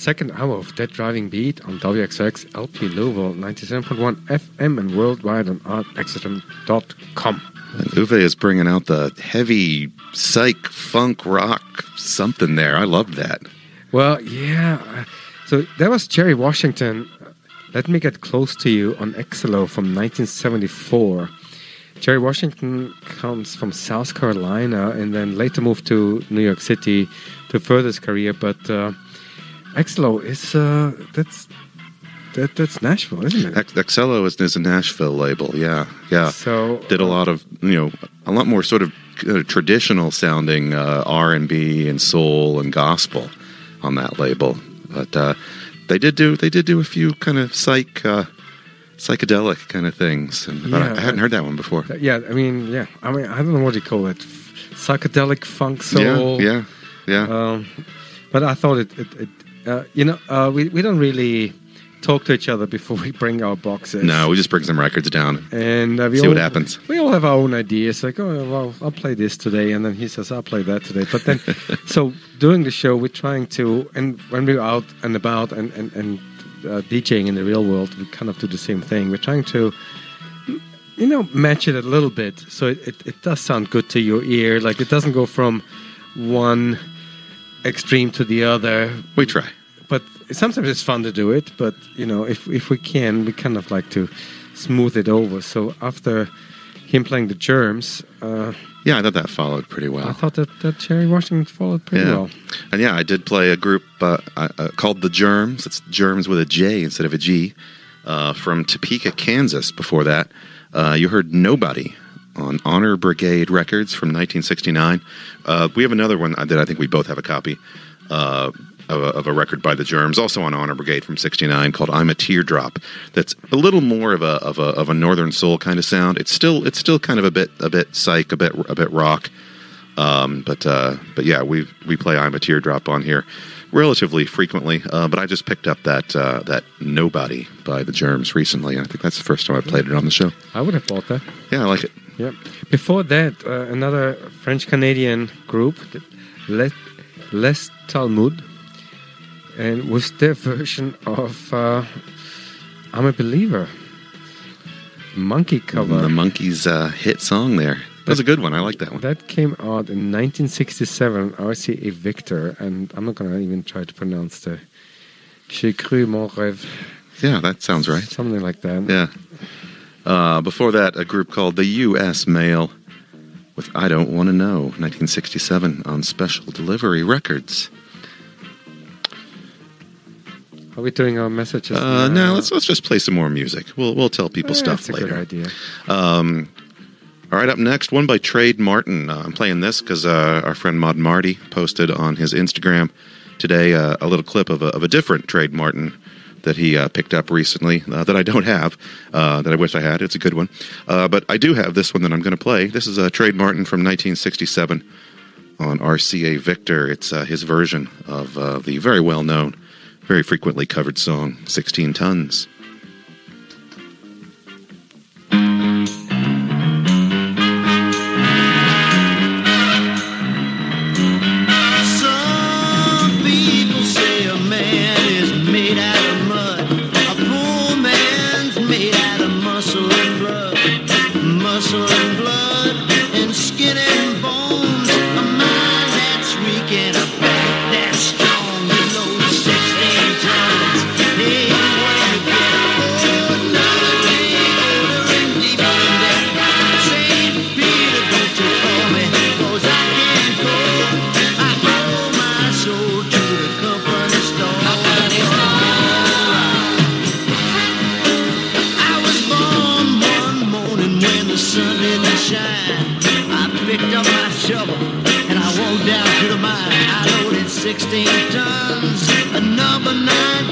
second hour of That Driving Beat on WXOX LP Louisville 97.1 FM and worldwide on. And Uwe is bringing out the heavy psych funk rock something there. I love that. Well, yeah. uh, So that was Jerry Washington. Let me get close to you on Excello from 1974. Jerry Washington comes from South Carolina and then later moved to New York City to further his career. But uh, Excello is uh, that's that, that's Nashville, isn't it? Ex- Excello is, is a Nashville label. Yeah, yeah. So Did a lot of you know a lot more sort of uh, traditional sounding uh, R and B and soul and gospel on that label, but uh, they did do they did do a few kind of psych uh, psychedelic kind of things. And, but I, I hadn't heard that one before. Yeah, I mean, yeah. I mean, I don't know what you call it. Psychedelic funk soul. Yeah, yeah, yeah. Um, but I thought it, it, it uh, you know, uh, we, we don't really talk to each other before we bring our boxes. no, we just bring some records down. And uh, we See all, what happens. We all have our own ideas. Like, oh, well, I'll play this today, and then he says, I'll play that today. But then, so during the show, we're trying to, and when we're out and about and and and uh, DJing in the real world, we kind of do the same thing. We're trying to, you know, match it a little bit so it, it, it does sound good to your ear. Like it doesn't go from one extreme to the other We try. but sometimes it's fun to do it. But you know, if if we can, we kind of like to smooth it over. So after him playing the Jerms, uh, Yeah, I thought that followed pretty well. I thought that that Jerry Washington followed pretty yeah. well. And yeah, I did play a group uh, uh, uh, called the Jerms. It's Jerms with a J instead of a G. Uh, from Topeka, Kansas. Before that, uh, you heard Nobody on Honor Brigade Records from 1969. Uh, we have another one that I think we both have a copy uh, of, a, of a record by the Jerms, also on Honor Brigade from '69, called "I'm a Teardrop." That's a little more of a of a of a Northern Soul kind of sound. It's still it's still kind of a bit a bit psych, a bit a bit rock. Um, but uh, but yeah, we we play "I'm a Teardrop" on here relatively frequently. Uh, but I just picked up that uh, that "Nobody" by the Jerms recently. I think that's the first time I played it on the show. I would have bought that. Yeah, I like it. Yeah. Before that, uh, another French Canadian group, Les, Les Tallmud, and with their version of uh, I'm a Believer. Monkey cover. The Monkees' uh, hit song there. That was a good one. I like that one. That came out in 1967, RCA Victor, and I'm not going to even try to pronounce the J'ai cru mon rêve, Yeah, that sounds right. something like that. Yeah. Uh, before that, a group called the U.S. Male with I Don't Want to Know, 1967 on Special Delivery Records. Are we doing our messages? Uh, now? no, let's let's just play some more music. We'll we'll tell people Eh, stuff that's a later. good idea. Um, all right, up next, one by Trade Martin. Uh, I'm playing this because uh, our friend Mod Marty posted on his Instagram today uh, a little clip of a, of a different Trade Martin that he uh, picked up recently uh, that I don't have, uh, that I wish I had. It's a good one. Uh, but I do have this one that I'm going to play. This is a Trade Martin from 1967 on RCA Victor. It's uh, his version of uh, the very well known, very frequently covered song, 16 Tons. 16 a number nine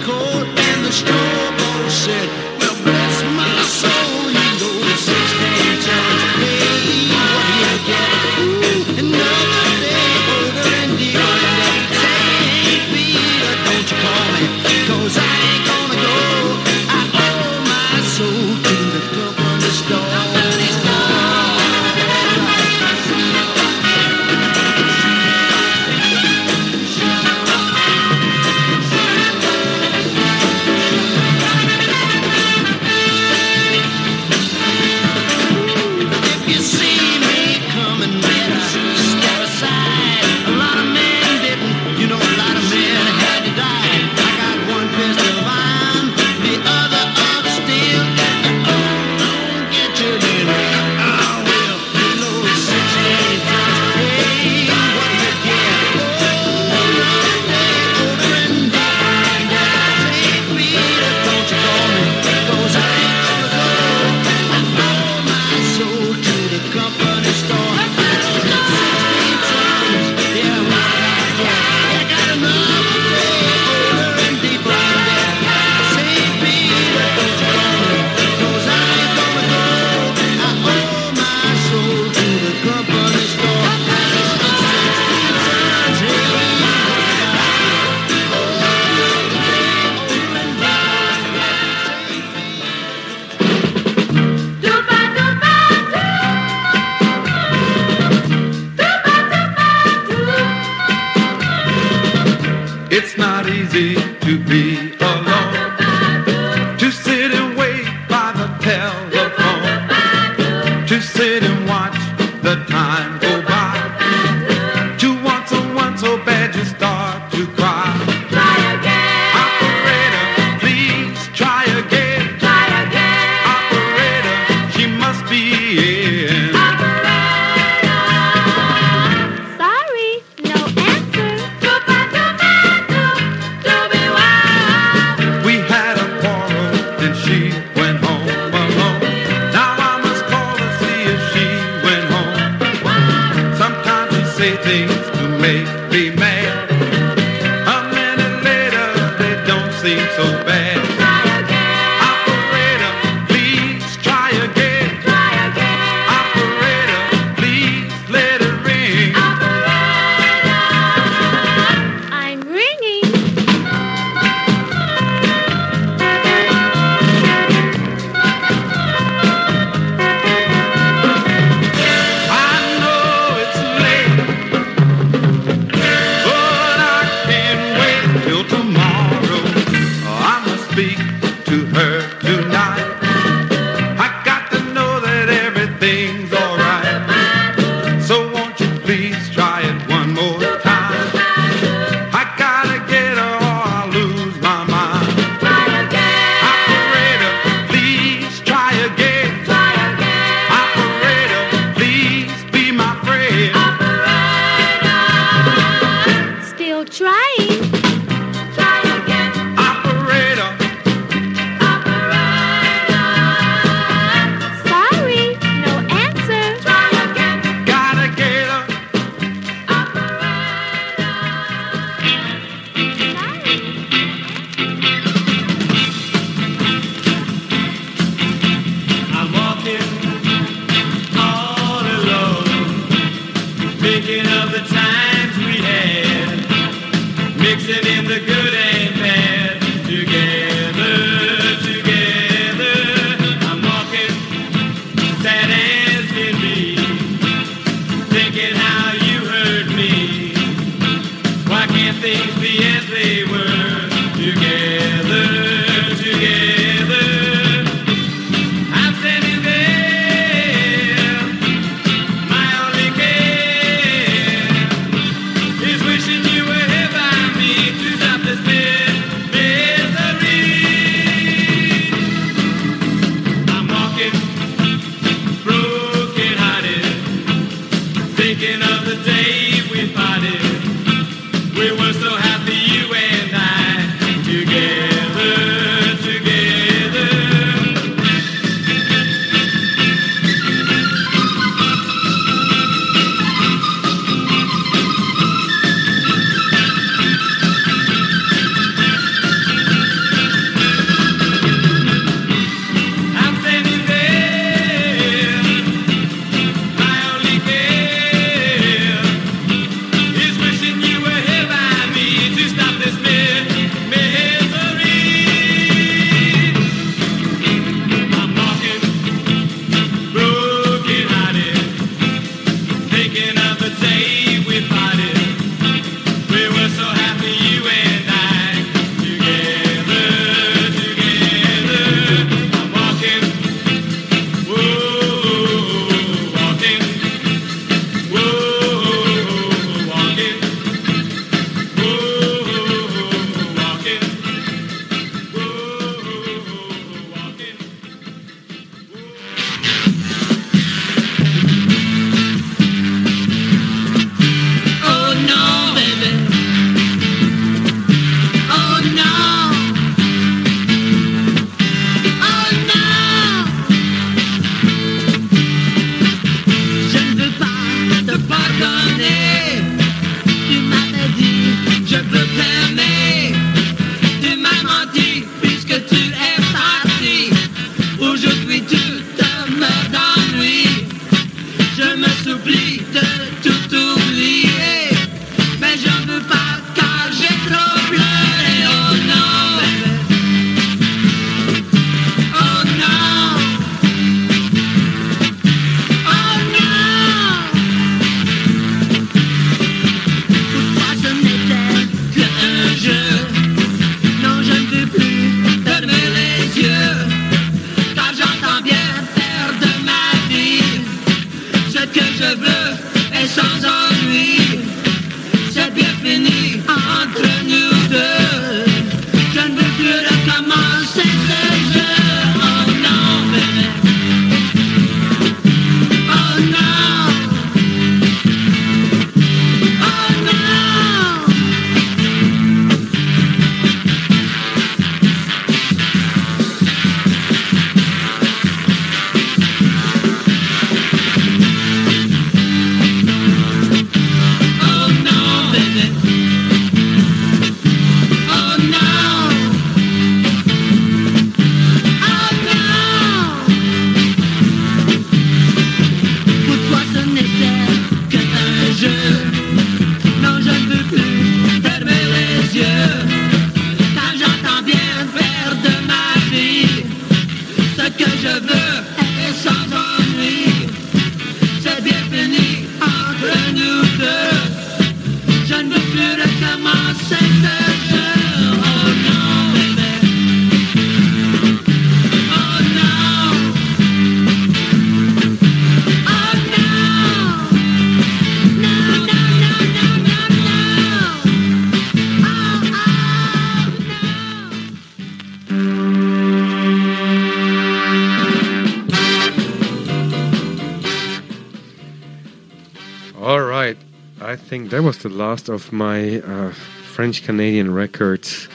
think that was the last of my uh, French Canadian records.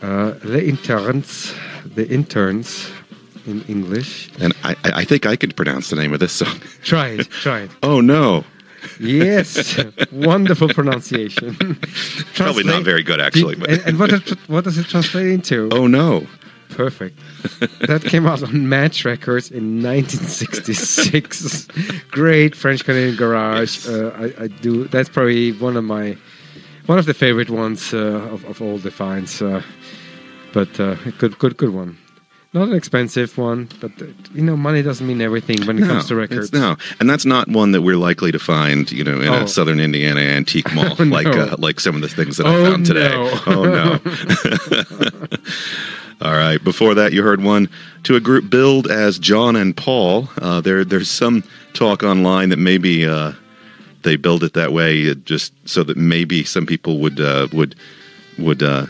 Uh, Les Internes, the interns in English. And I, I think I could pronounce the name of this song. Try it, try it. Oh no, Yes, wonderful pronunciation. probably not very good actually. and, and what, does, what does it translate into? oh no, Perfect. That came out on Match Records in 1966. Great French Canadian garage. Uh, I, I do. That's probably one of my one of the favorite ones uh, of, of all the finds. Uh, but uh, good, good, good one. Not an expensive one, but uh, you know, money doesn't mean everything when it comes to records. no, and that's not one that we're likely to find, you know, in Oh. a Southern Indiana antique mall, Oh, no. like uh, like some of the things that I Oh, found today. no. Oh no! All right. Before that, you heard one to a group billed as John and Paul. Uh, there, there's some talk online that maybe uh, they build it that way uh, just so that maybe some people would uh, would would uh,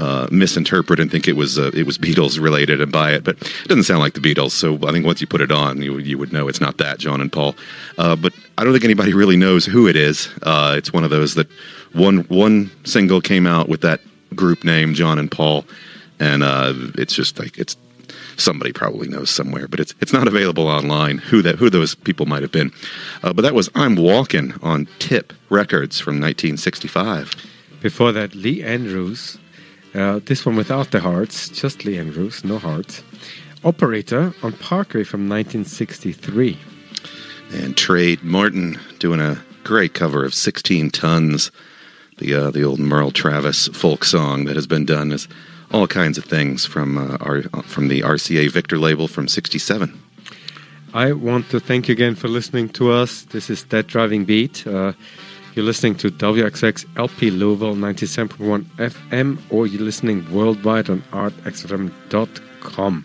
uh, misinterpret and think it was it was Beatles related and buy it, but it doesn't sound like the Beatles. So I think once you put it on, you you would know it's not that John and Paul. But I don't think anybody really knows who it is. It's one of those that one one single came out with that group name John and Paul, and uh, it's just like it's somebody probably knows somewhere, but it's it's not available online. Who that who those people might have been, uh, but that was I'm Walking on Tip Records from 1965. Before that, Lee Andrews. Uh, this one without the hearts, just Lee Andrews, no hearts. Operator on Parkway from 1963. and Trade Martin doing a great cover of 16 Tons, the uh, the old Merle Travis folk song that has been done as all kinds of things from uh, our from the RCA Victor label from '67. I want to thank you again for listening to us. This is That Driving Beat. Uh, you're listening to WXOX LP Louisville 97.1 FM, or you're listening worldwide on artxfm.com.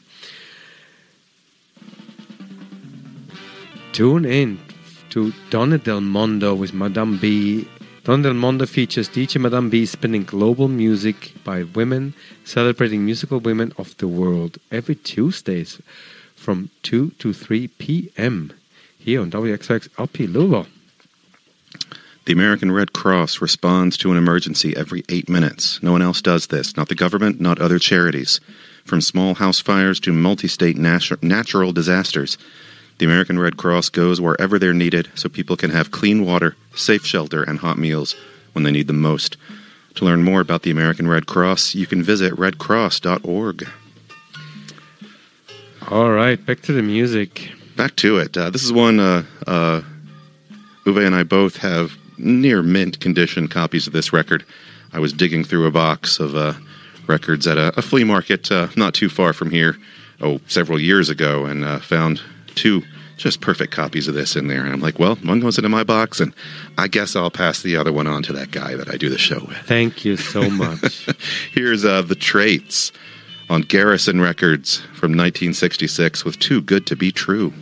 Tune in to Donna Del Mondo with Madame B. Donna Del Mondo features DJ Madame B spinning global music by women celebrating musical women of the world every Tuesdays from 2 to 3 p.m. here on WXOX LP Louisville. The American Red Cross responds to an emergency every eight minutes. No one else does this, not the government, not other charities. From small house fires to multi state natu- natural disasters, the American Red Cross goes wherever they're needed so people can have clean water, safe shelter, and hot meals when they need them most. To learn more about the American Red Cross, you can visit redcross.org. All right, back to the music. Back to it. Uh, this is one uh, uh, Uwe and I both have near mint condition copies of this record. I was digging through a box of uh, records at a, a flea market uh, not too far from here, oh, several years ago, and uh, found two just perfect copies of this in there. And I'm like, well, one goes into my box, and I guess I'll pass the other one on to that guy that I do the show with. Thank you so much. Here's uh, The Traits on Garrison Records from 1966 with Too Good to Be True.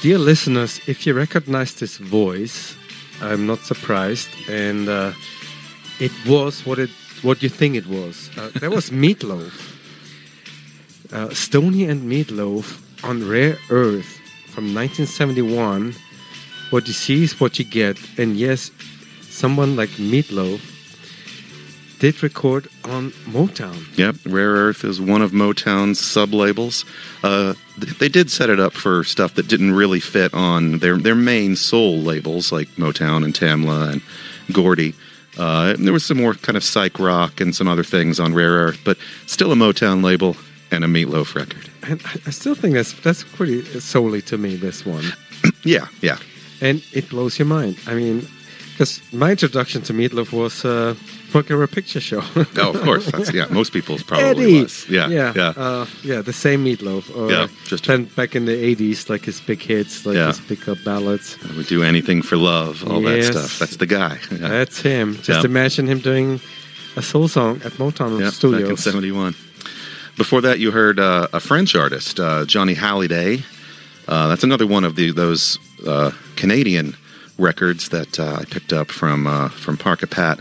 Dear listeners, if you recognize this voice, I'm not surprised, and uh, it was what it what you think it was. Uh, that was Meatloaf, uh, Stoney and Meatloaf on Rare Earth from 1971. What you see is what you get, and yes, someone like Meatloaf did record on Motown. Yep, Rare Earth is one of Motown's sub labels. Uh, they did set it up for stuff that didn't really fit on their their main soul labels like Motown and Tamla and Gordy. Uh, and there was some more kind of psych rock and some other things on Rare Earth, but still a Motown label and a Meatloaf record. And I- I still think that's that's pretty solely to me this one, Yeah, yeah. and it blows your mind. I mean, because my introduction to Meatloaf was uh, Rocker Picture Show. Oh, of course. That's yeah. Most people's probably Eddie. was. Yeah, yeah, yeah. Uh, yeah. The same Meatloaf. Or Yeah, just- then back in the '80s, like his big hits, like Yeah. his big up ballads. we do anything for love, all Yes. that stuff. That's the guy. Yeah. That's him. Just imagine him doing a soul song at Motown Yeah, Studios. back in '71. Before that, you heard uh, a French artist, uh, Johnny Hallyday. Uh, that's another one of the those uh, Canadian records that uh, I picked up from uh, from Park Pat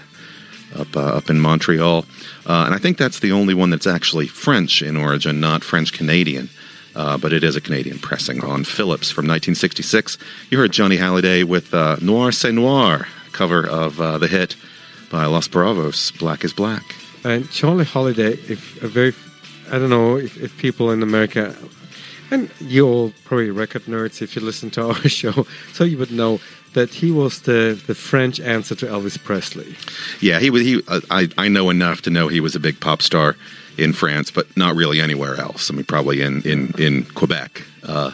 up uh, up in Montreal, uh, and I think that's the only one that's actually French in origin, not French Canadian. Uh, but it is a Canadian pressing on Philips from 1966. You heard Johnny Hallyday with uh, Noir C'est Noir, cover of the hit by Los Bravos, Black is Black. And Charlie Holiday, if a very, I don't know if, if people in America, and you all probably record nerds if you listen to our show, so you would know that he was the, the French answer to Elvis Presley. Yeah, he was. He, uh, I, I know enough to know he was a big pop star in France, but not really anywhere else. I mean, probably in in in Quebec uh,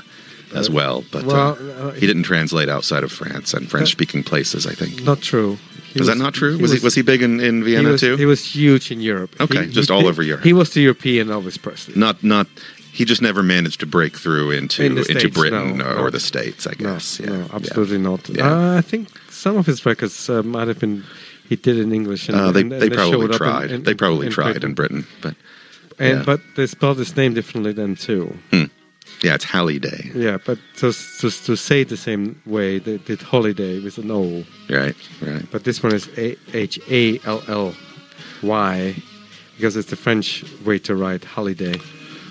as well. But Well, uh, uh, he didn't translate outside of France and French-speaking places. I think. Not true. He Is that not true? Was, he was he big in, in he Vienna was, too? He was huge in Europe. Okay, He- just he- all over Europe. He was the European Elvis Presley. not not. He just never managed to break through into In into States, Britain no, or, no. the States. I No, guess. yeah, no, yeah. absolutely not. Yeah. Uh, I think some of his records uh, might have been he did in English. And, Uh, they and- and they showed probably up in- tried. in- they probably tried Britain. in Britain, but And yeah. but they spelled his name differently then too. yeah, it's Halliday, Yeah, but to to, to say it the same way they did holiday with an O, right? Right. but this one is H A L L Y because it's the French way to write holiday.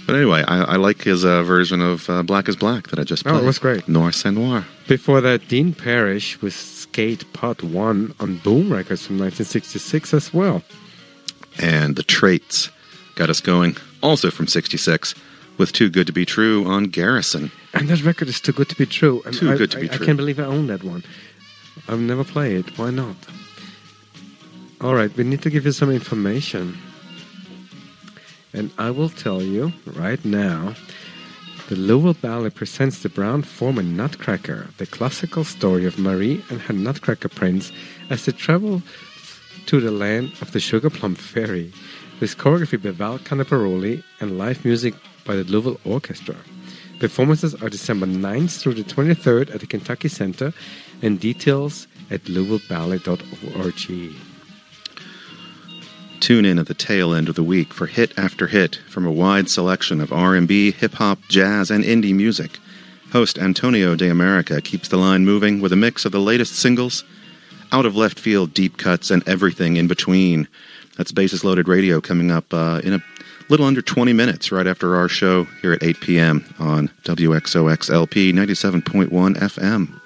But anyway, I, I like his uh, version of uh, Black is Black that I just played. Oh, it was great. Noir C'est Noir. Before that, Dean Parrish with Skate Part One on Boom Records from 1966 as well. And The Traits got us going, also from 66, with Too Good to Be True on Garrison. And that record is too good to be true. And Too I, good to be I, I can't believe I own that one. I've never played it. Why not? All right, we need to give you some information. And I will tell you right now the Louisville Ballet presents the Brown Forman Nutcracker, the classical story of Marie and her Nutcracker Prince as they travel to the land of the Sugar Plum Fairy, with choreography by Val Caniparoli and live music by the Louisville Orchestra. Performances are December 9th through the 23rd at the Kentucky Center, and details at louisvilleballet.org. Tune in at the tail end of the week for hit after hit from a wide selection of R&B, hip hop, jazz, and indie music. Host Antonio De America keeps the line moving with a mix of the latest singles, out of left field deep cuts, and everything in between. That's Basis Loaded Radio coming up uh, in a little under 20 minutes right after our show here at 8 p.m. on WXOX LP 97.1 FM.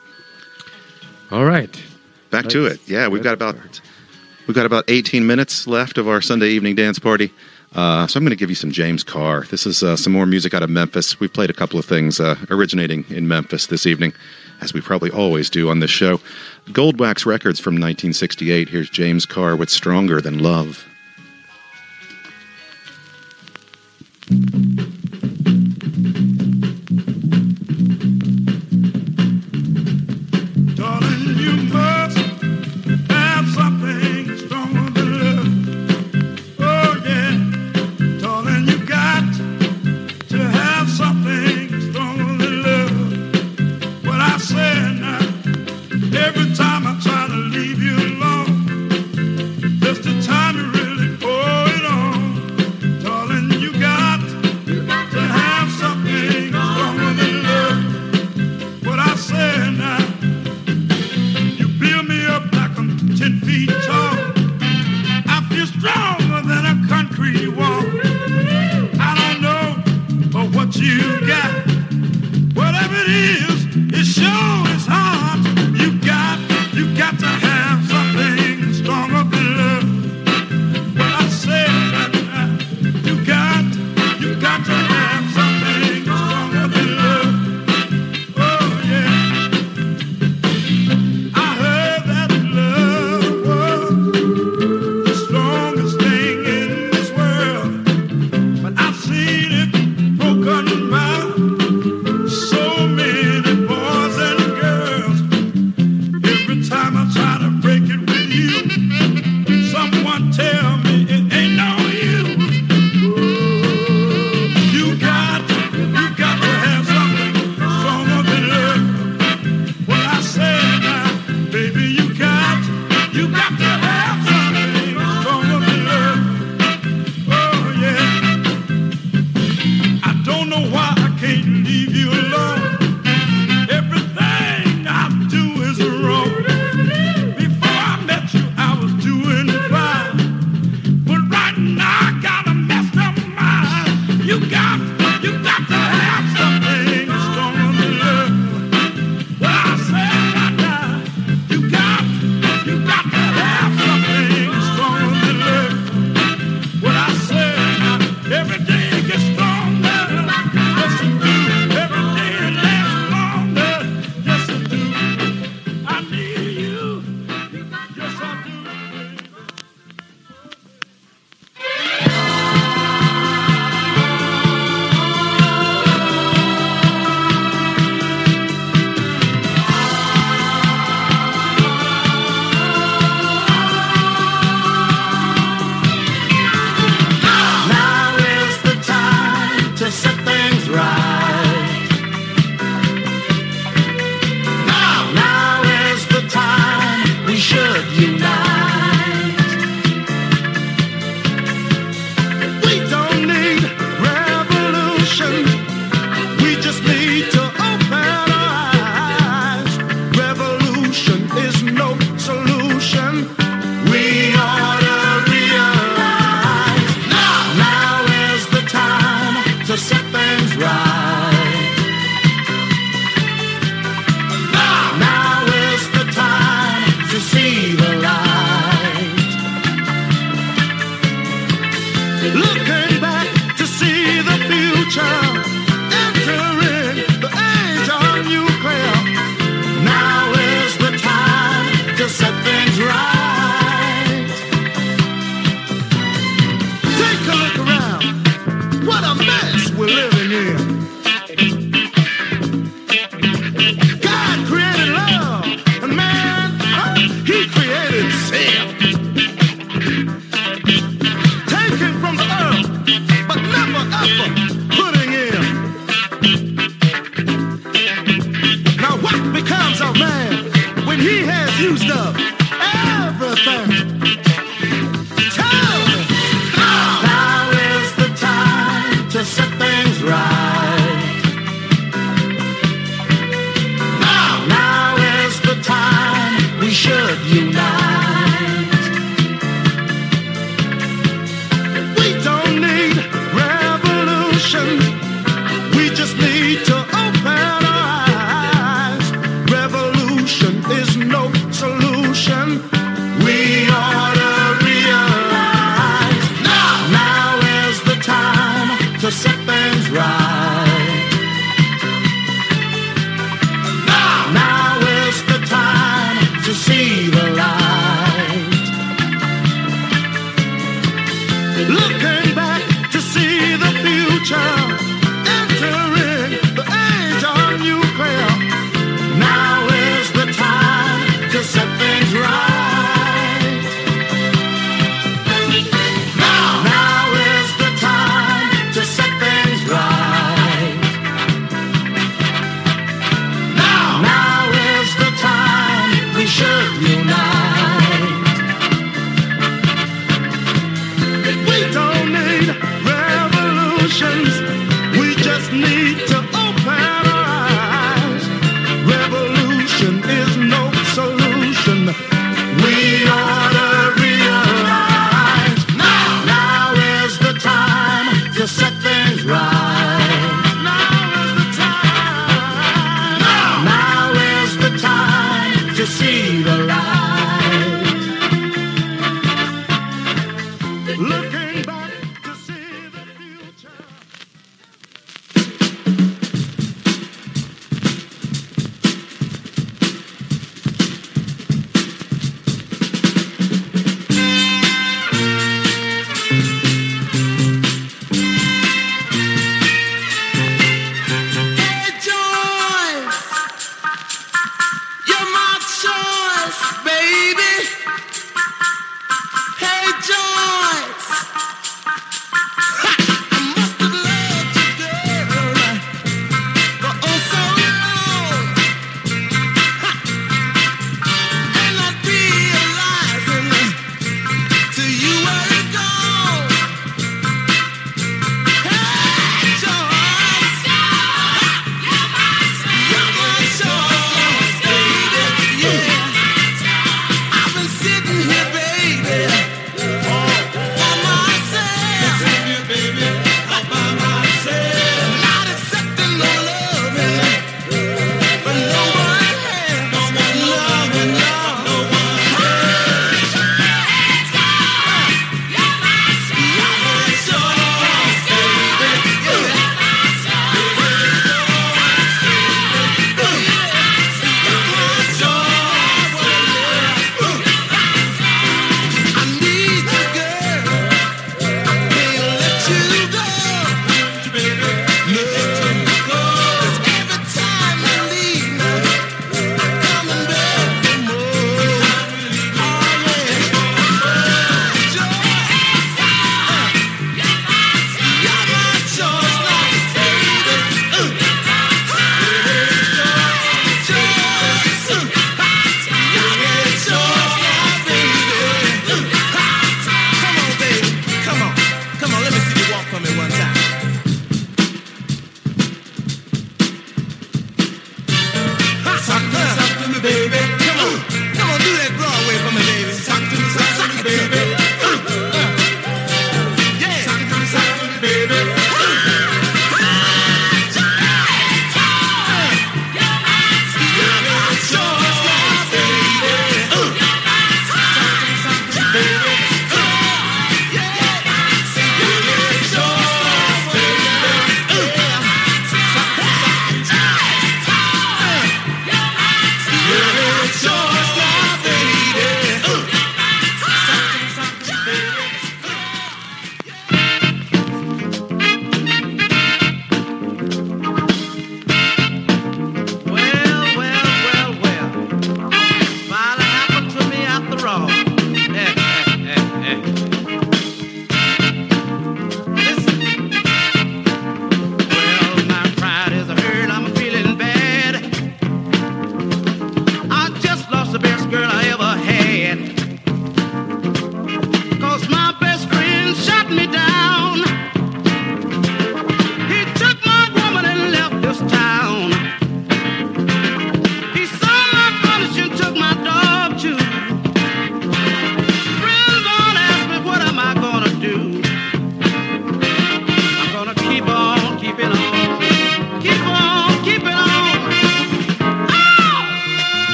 All right. Back to it. Yeah, we've got about we've got about 18 minutes left of our Sunday evening dance party. Uh, so I'm going to give you some James Carr. This is uh, some more music out of Memphis. We played a couple of things uh, originating in Memphis this evening, as we probably always do on this show. Goldwax Records from 1968. Here's James Carr with "Stronger Than Love."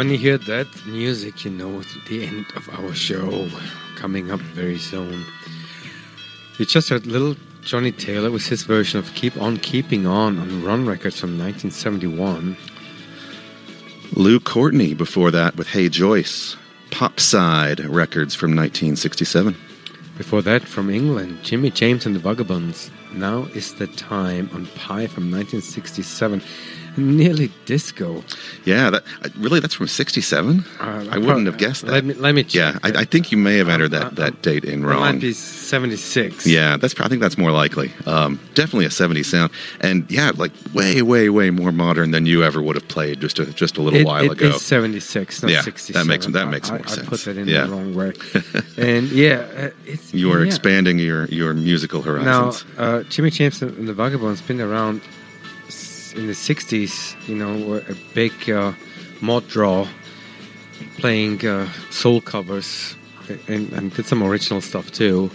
When you hear that music, you know it's the end of our show coming up very soon. You just heard little Johnny Taylor with his version of Keep On Keeping On on Ronn Records from 1971. Lou Courtney before that with Hey Joyce. Popside Records from 1967. Before that, from England, Jimmy James and the Vagabonds. Now is the time on Pye from 1967. Nearly disco. Yeah, that uh, really that's from 67. Uh, I wouldn't have guessed that. Let me, let me yeah, I, I think you may have entered that, that date in It wrong. might be 76. Yeah, that's. I think that's more likely. Um, definitely a '70s sound, and yeah, like way, way, way more modern than you ever would have played just a just a little It, while it ago. is 76, not Yeah, that makes- that makes I, more I put sense. that in Yeah. the wrong way. and yeah, uh, it's you are yeah. expanding your your musical Now, horizons. uh, Jimmy James and the Vagabonds been around in the 60s, you know, were a big uh, mod draw playing uh, soul covers and, and did some original stuff too.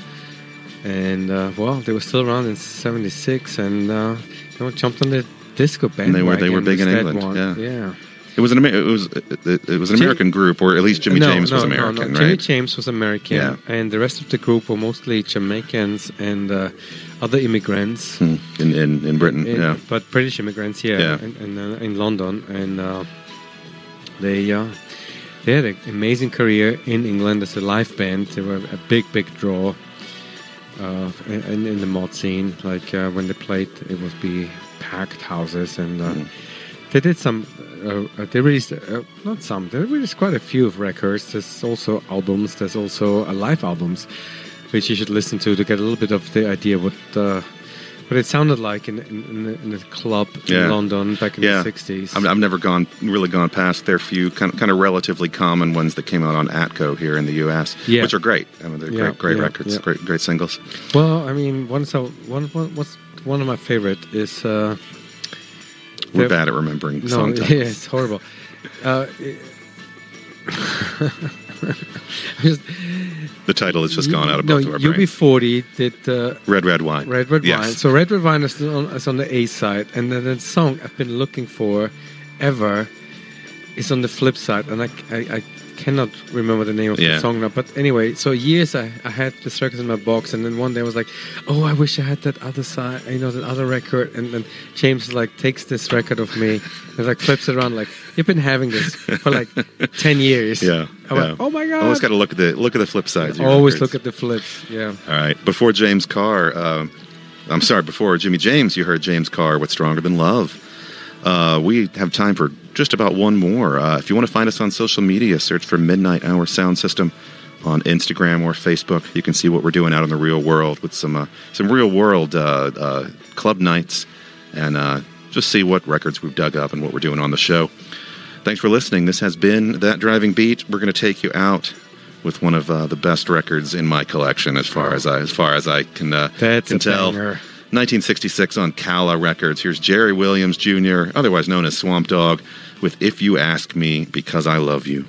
And uh, well, they were still around in '76, and uh, you know, jumped on the disco band. they were- they were big in England, yeah. yeah. It was an Amer- it was it, it was an Jim- American group, or at least Jimmy no, James no, was American, no. right? Jimmy James was American, Yeah. and the rest of the group were mostly Jamaicans and uh, other immigrants. Hmm, in, in in Britain, In- yeah. But British immigrants, yeah, Yeah. in, in, uh, in London, and uh, they uh, they had an amazing career in England as a live band. They were a big, big draw uh, in, in the mod scene. Like uh, when they played, it would be packed houses, and uh, Mm. They did some. Uh, uh, they released uh, not some. They released quite a few of records. There's also albums. There's also uh, live albums, which you should listen to to get a little bit of the idea what uh, what it sounded like in in, in, the, in the club Yeah. in London back in Yeah. the '60s. I've, I've never gone really gone past their few kind of, kind of relatively common ones that came out on Atco here in the U.S., Yeah. which are great. I mean, they're great, great records, great, great singles. well, I mean, one so one, one what's one of my favorite is. Uh, We're bad at remembering No, song yeah, it's horrible. Uh, just- The title has just gone out of no, both of our brains. UB40 did uh, Red Red Wine. Red Red yes. Wine. So Red Red Wine is on, is on the A side, and then the song I've been looking for ever is on the flip side, and I, I, I cannot remember the name of Yeah. the song now. But anyway, so years I, I had this record in my box, and then one day I was like, oh, I wish I had that other side, you know, that other record. And then James like takes this record of me and like flips it around, like you've been having this for like ten years. Yeah. I went, oh my god. Always got to look at the look at the flip sides. your Always records. look at the flips. Yeah. All right. Before James Carr, uh, I'm sorry. Before Jimmy James, you heard James Carr with "Stronger Than Love." Uh, we have time for just about one more. Uh, if you want to find us on social media, search for Midnight Hour Sound System on Instagram or Facebook. You can see what we're doing out in the real world with some uh, some real world uh, uh, club nights, and uh, just see what records we've dug up and what we're doing on the show. Thanks for listening. This has been that driving beat. We're going to take you out with one of uh, the best records in my collection, as far as I as far as I can uh, That's can tell. banger. 1966 on Calla Records. Here's Jerry Williams Jr., otherwise known as Swamp Dogg, with If You Ask Me Because I Love You.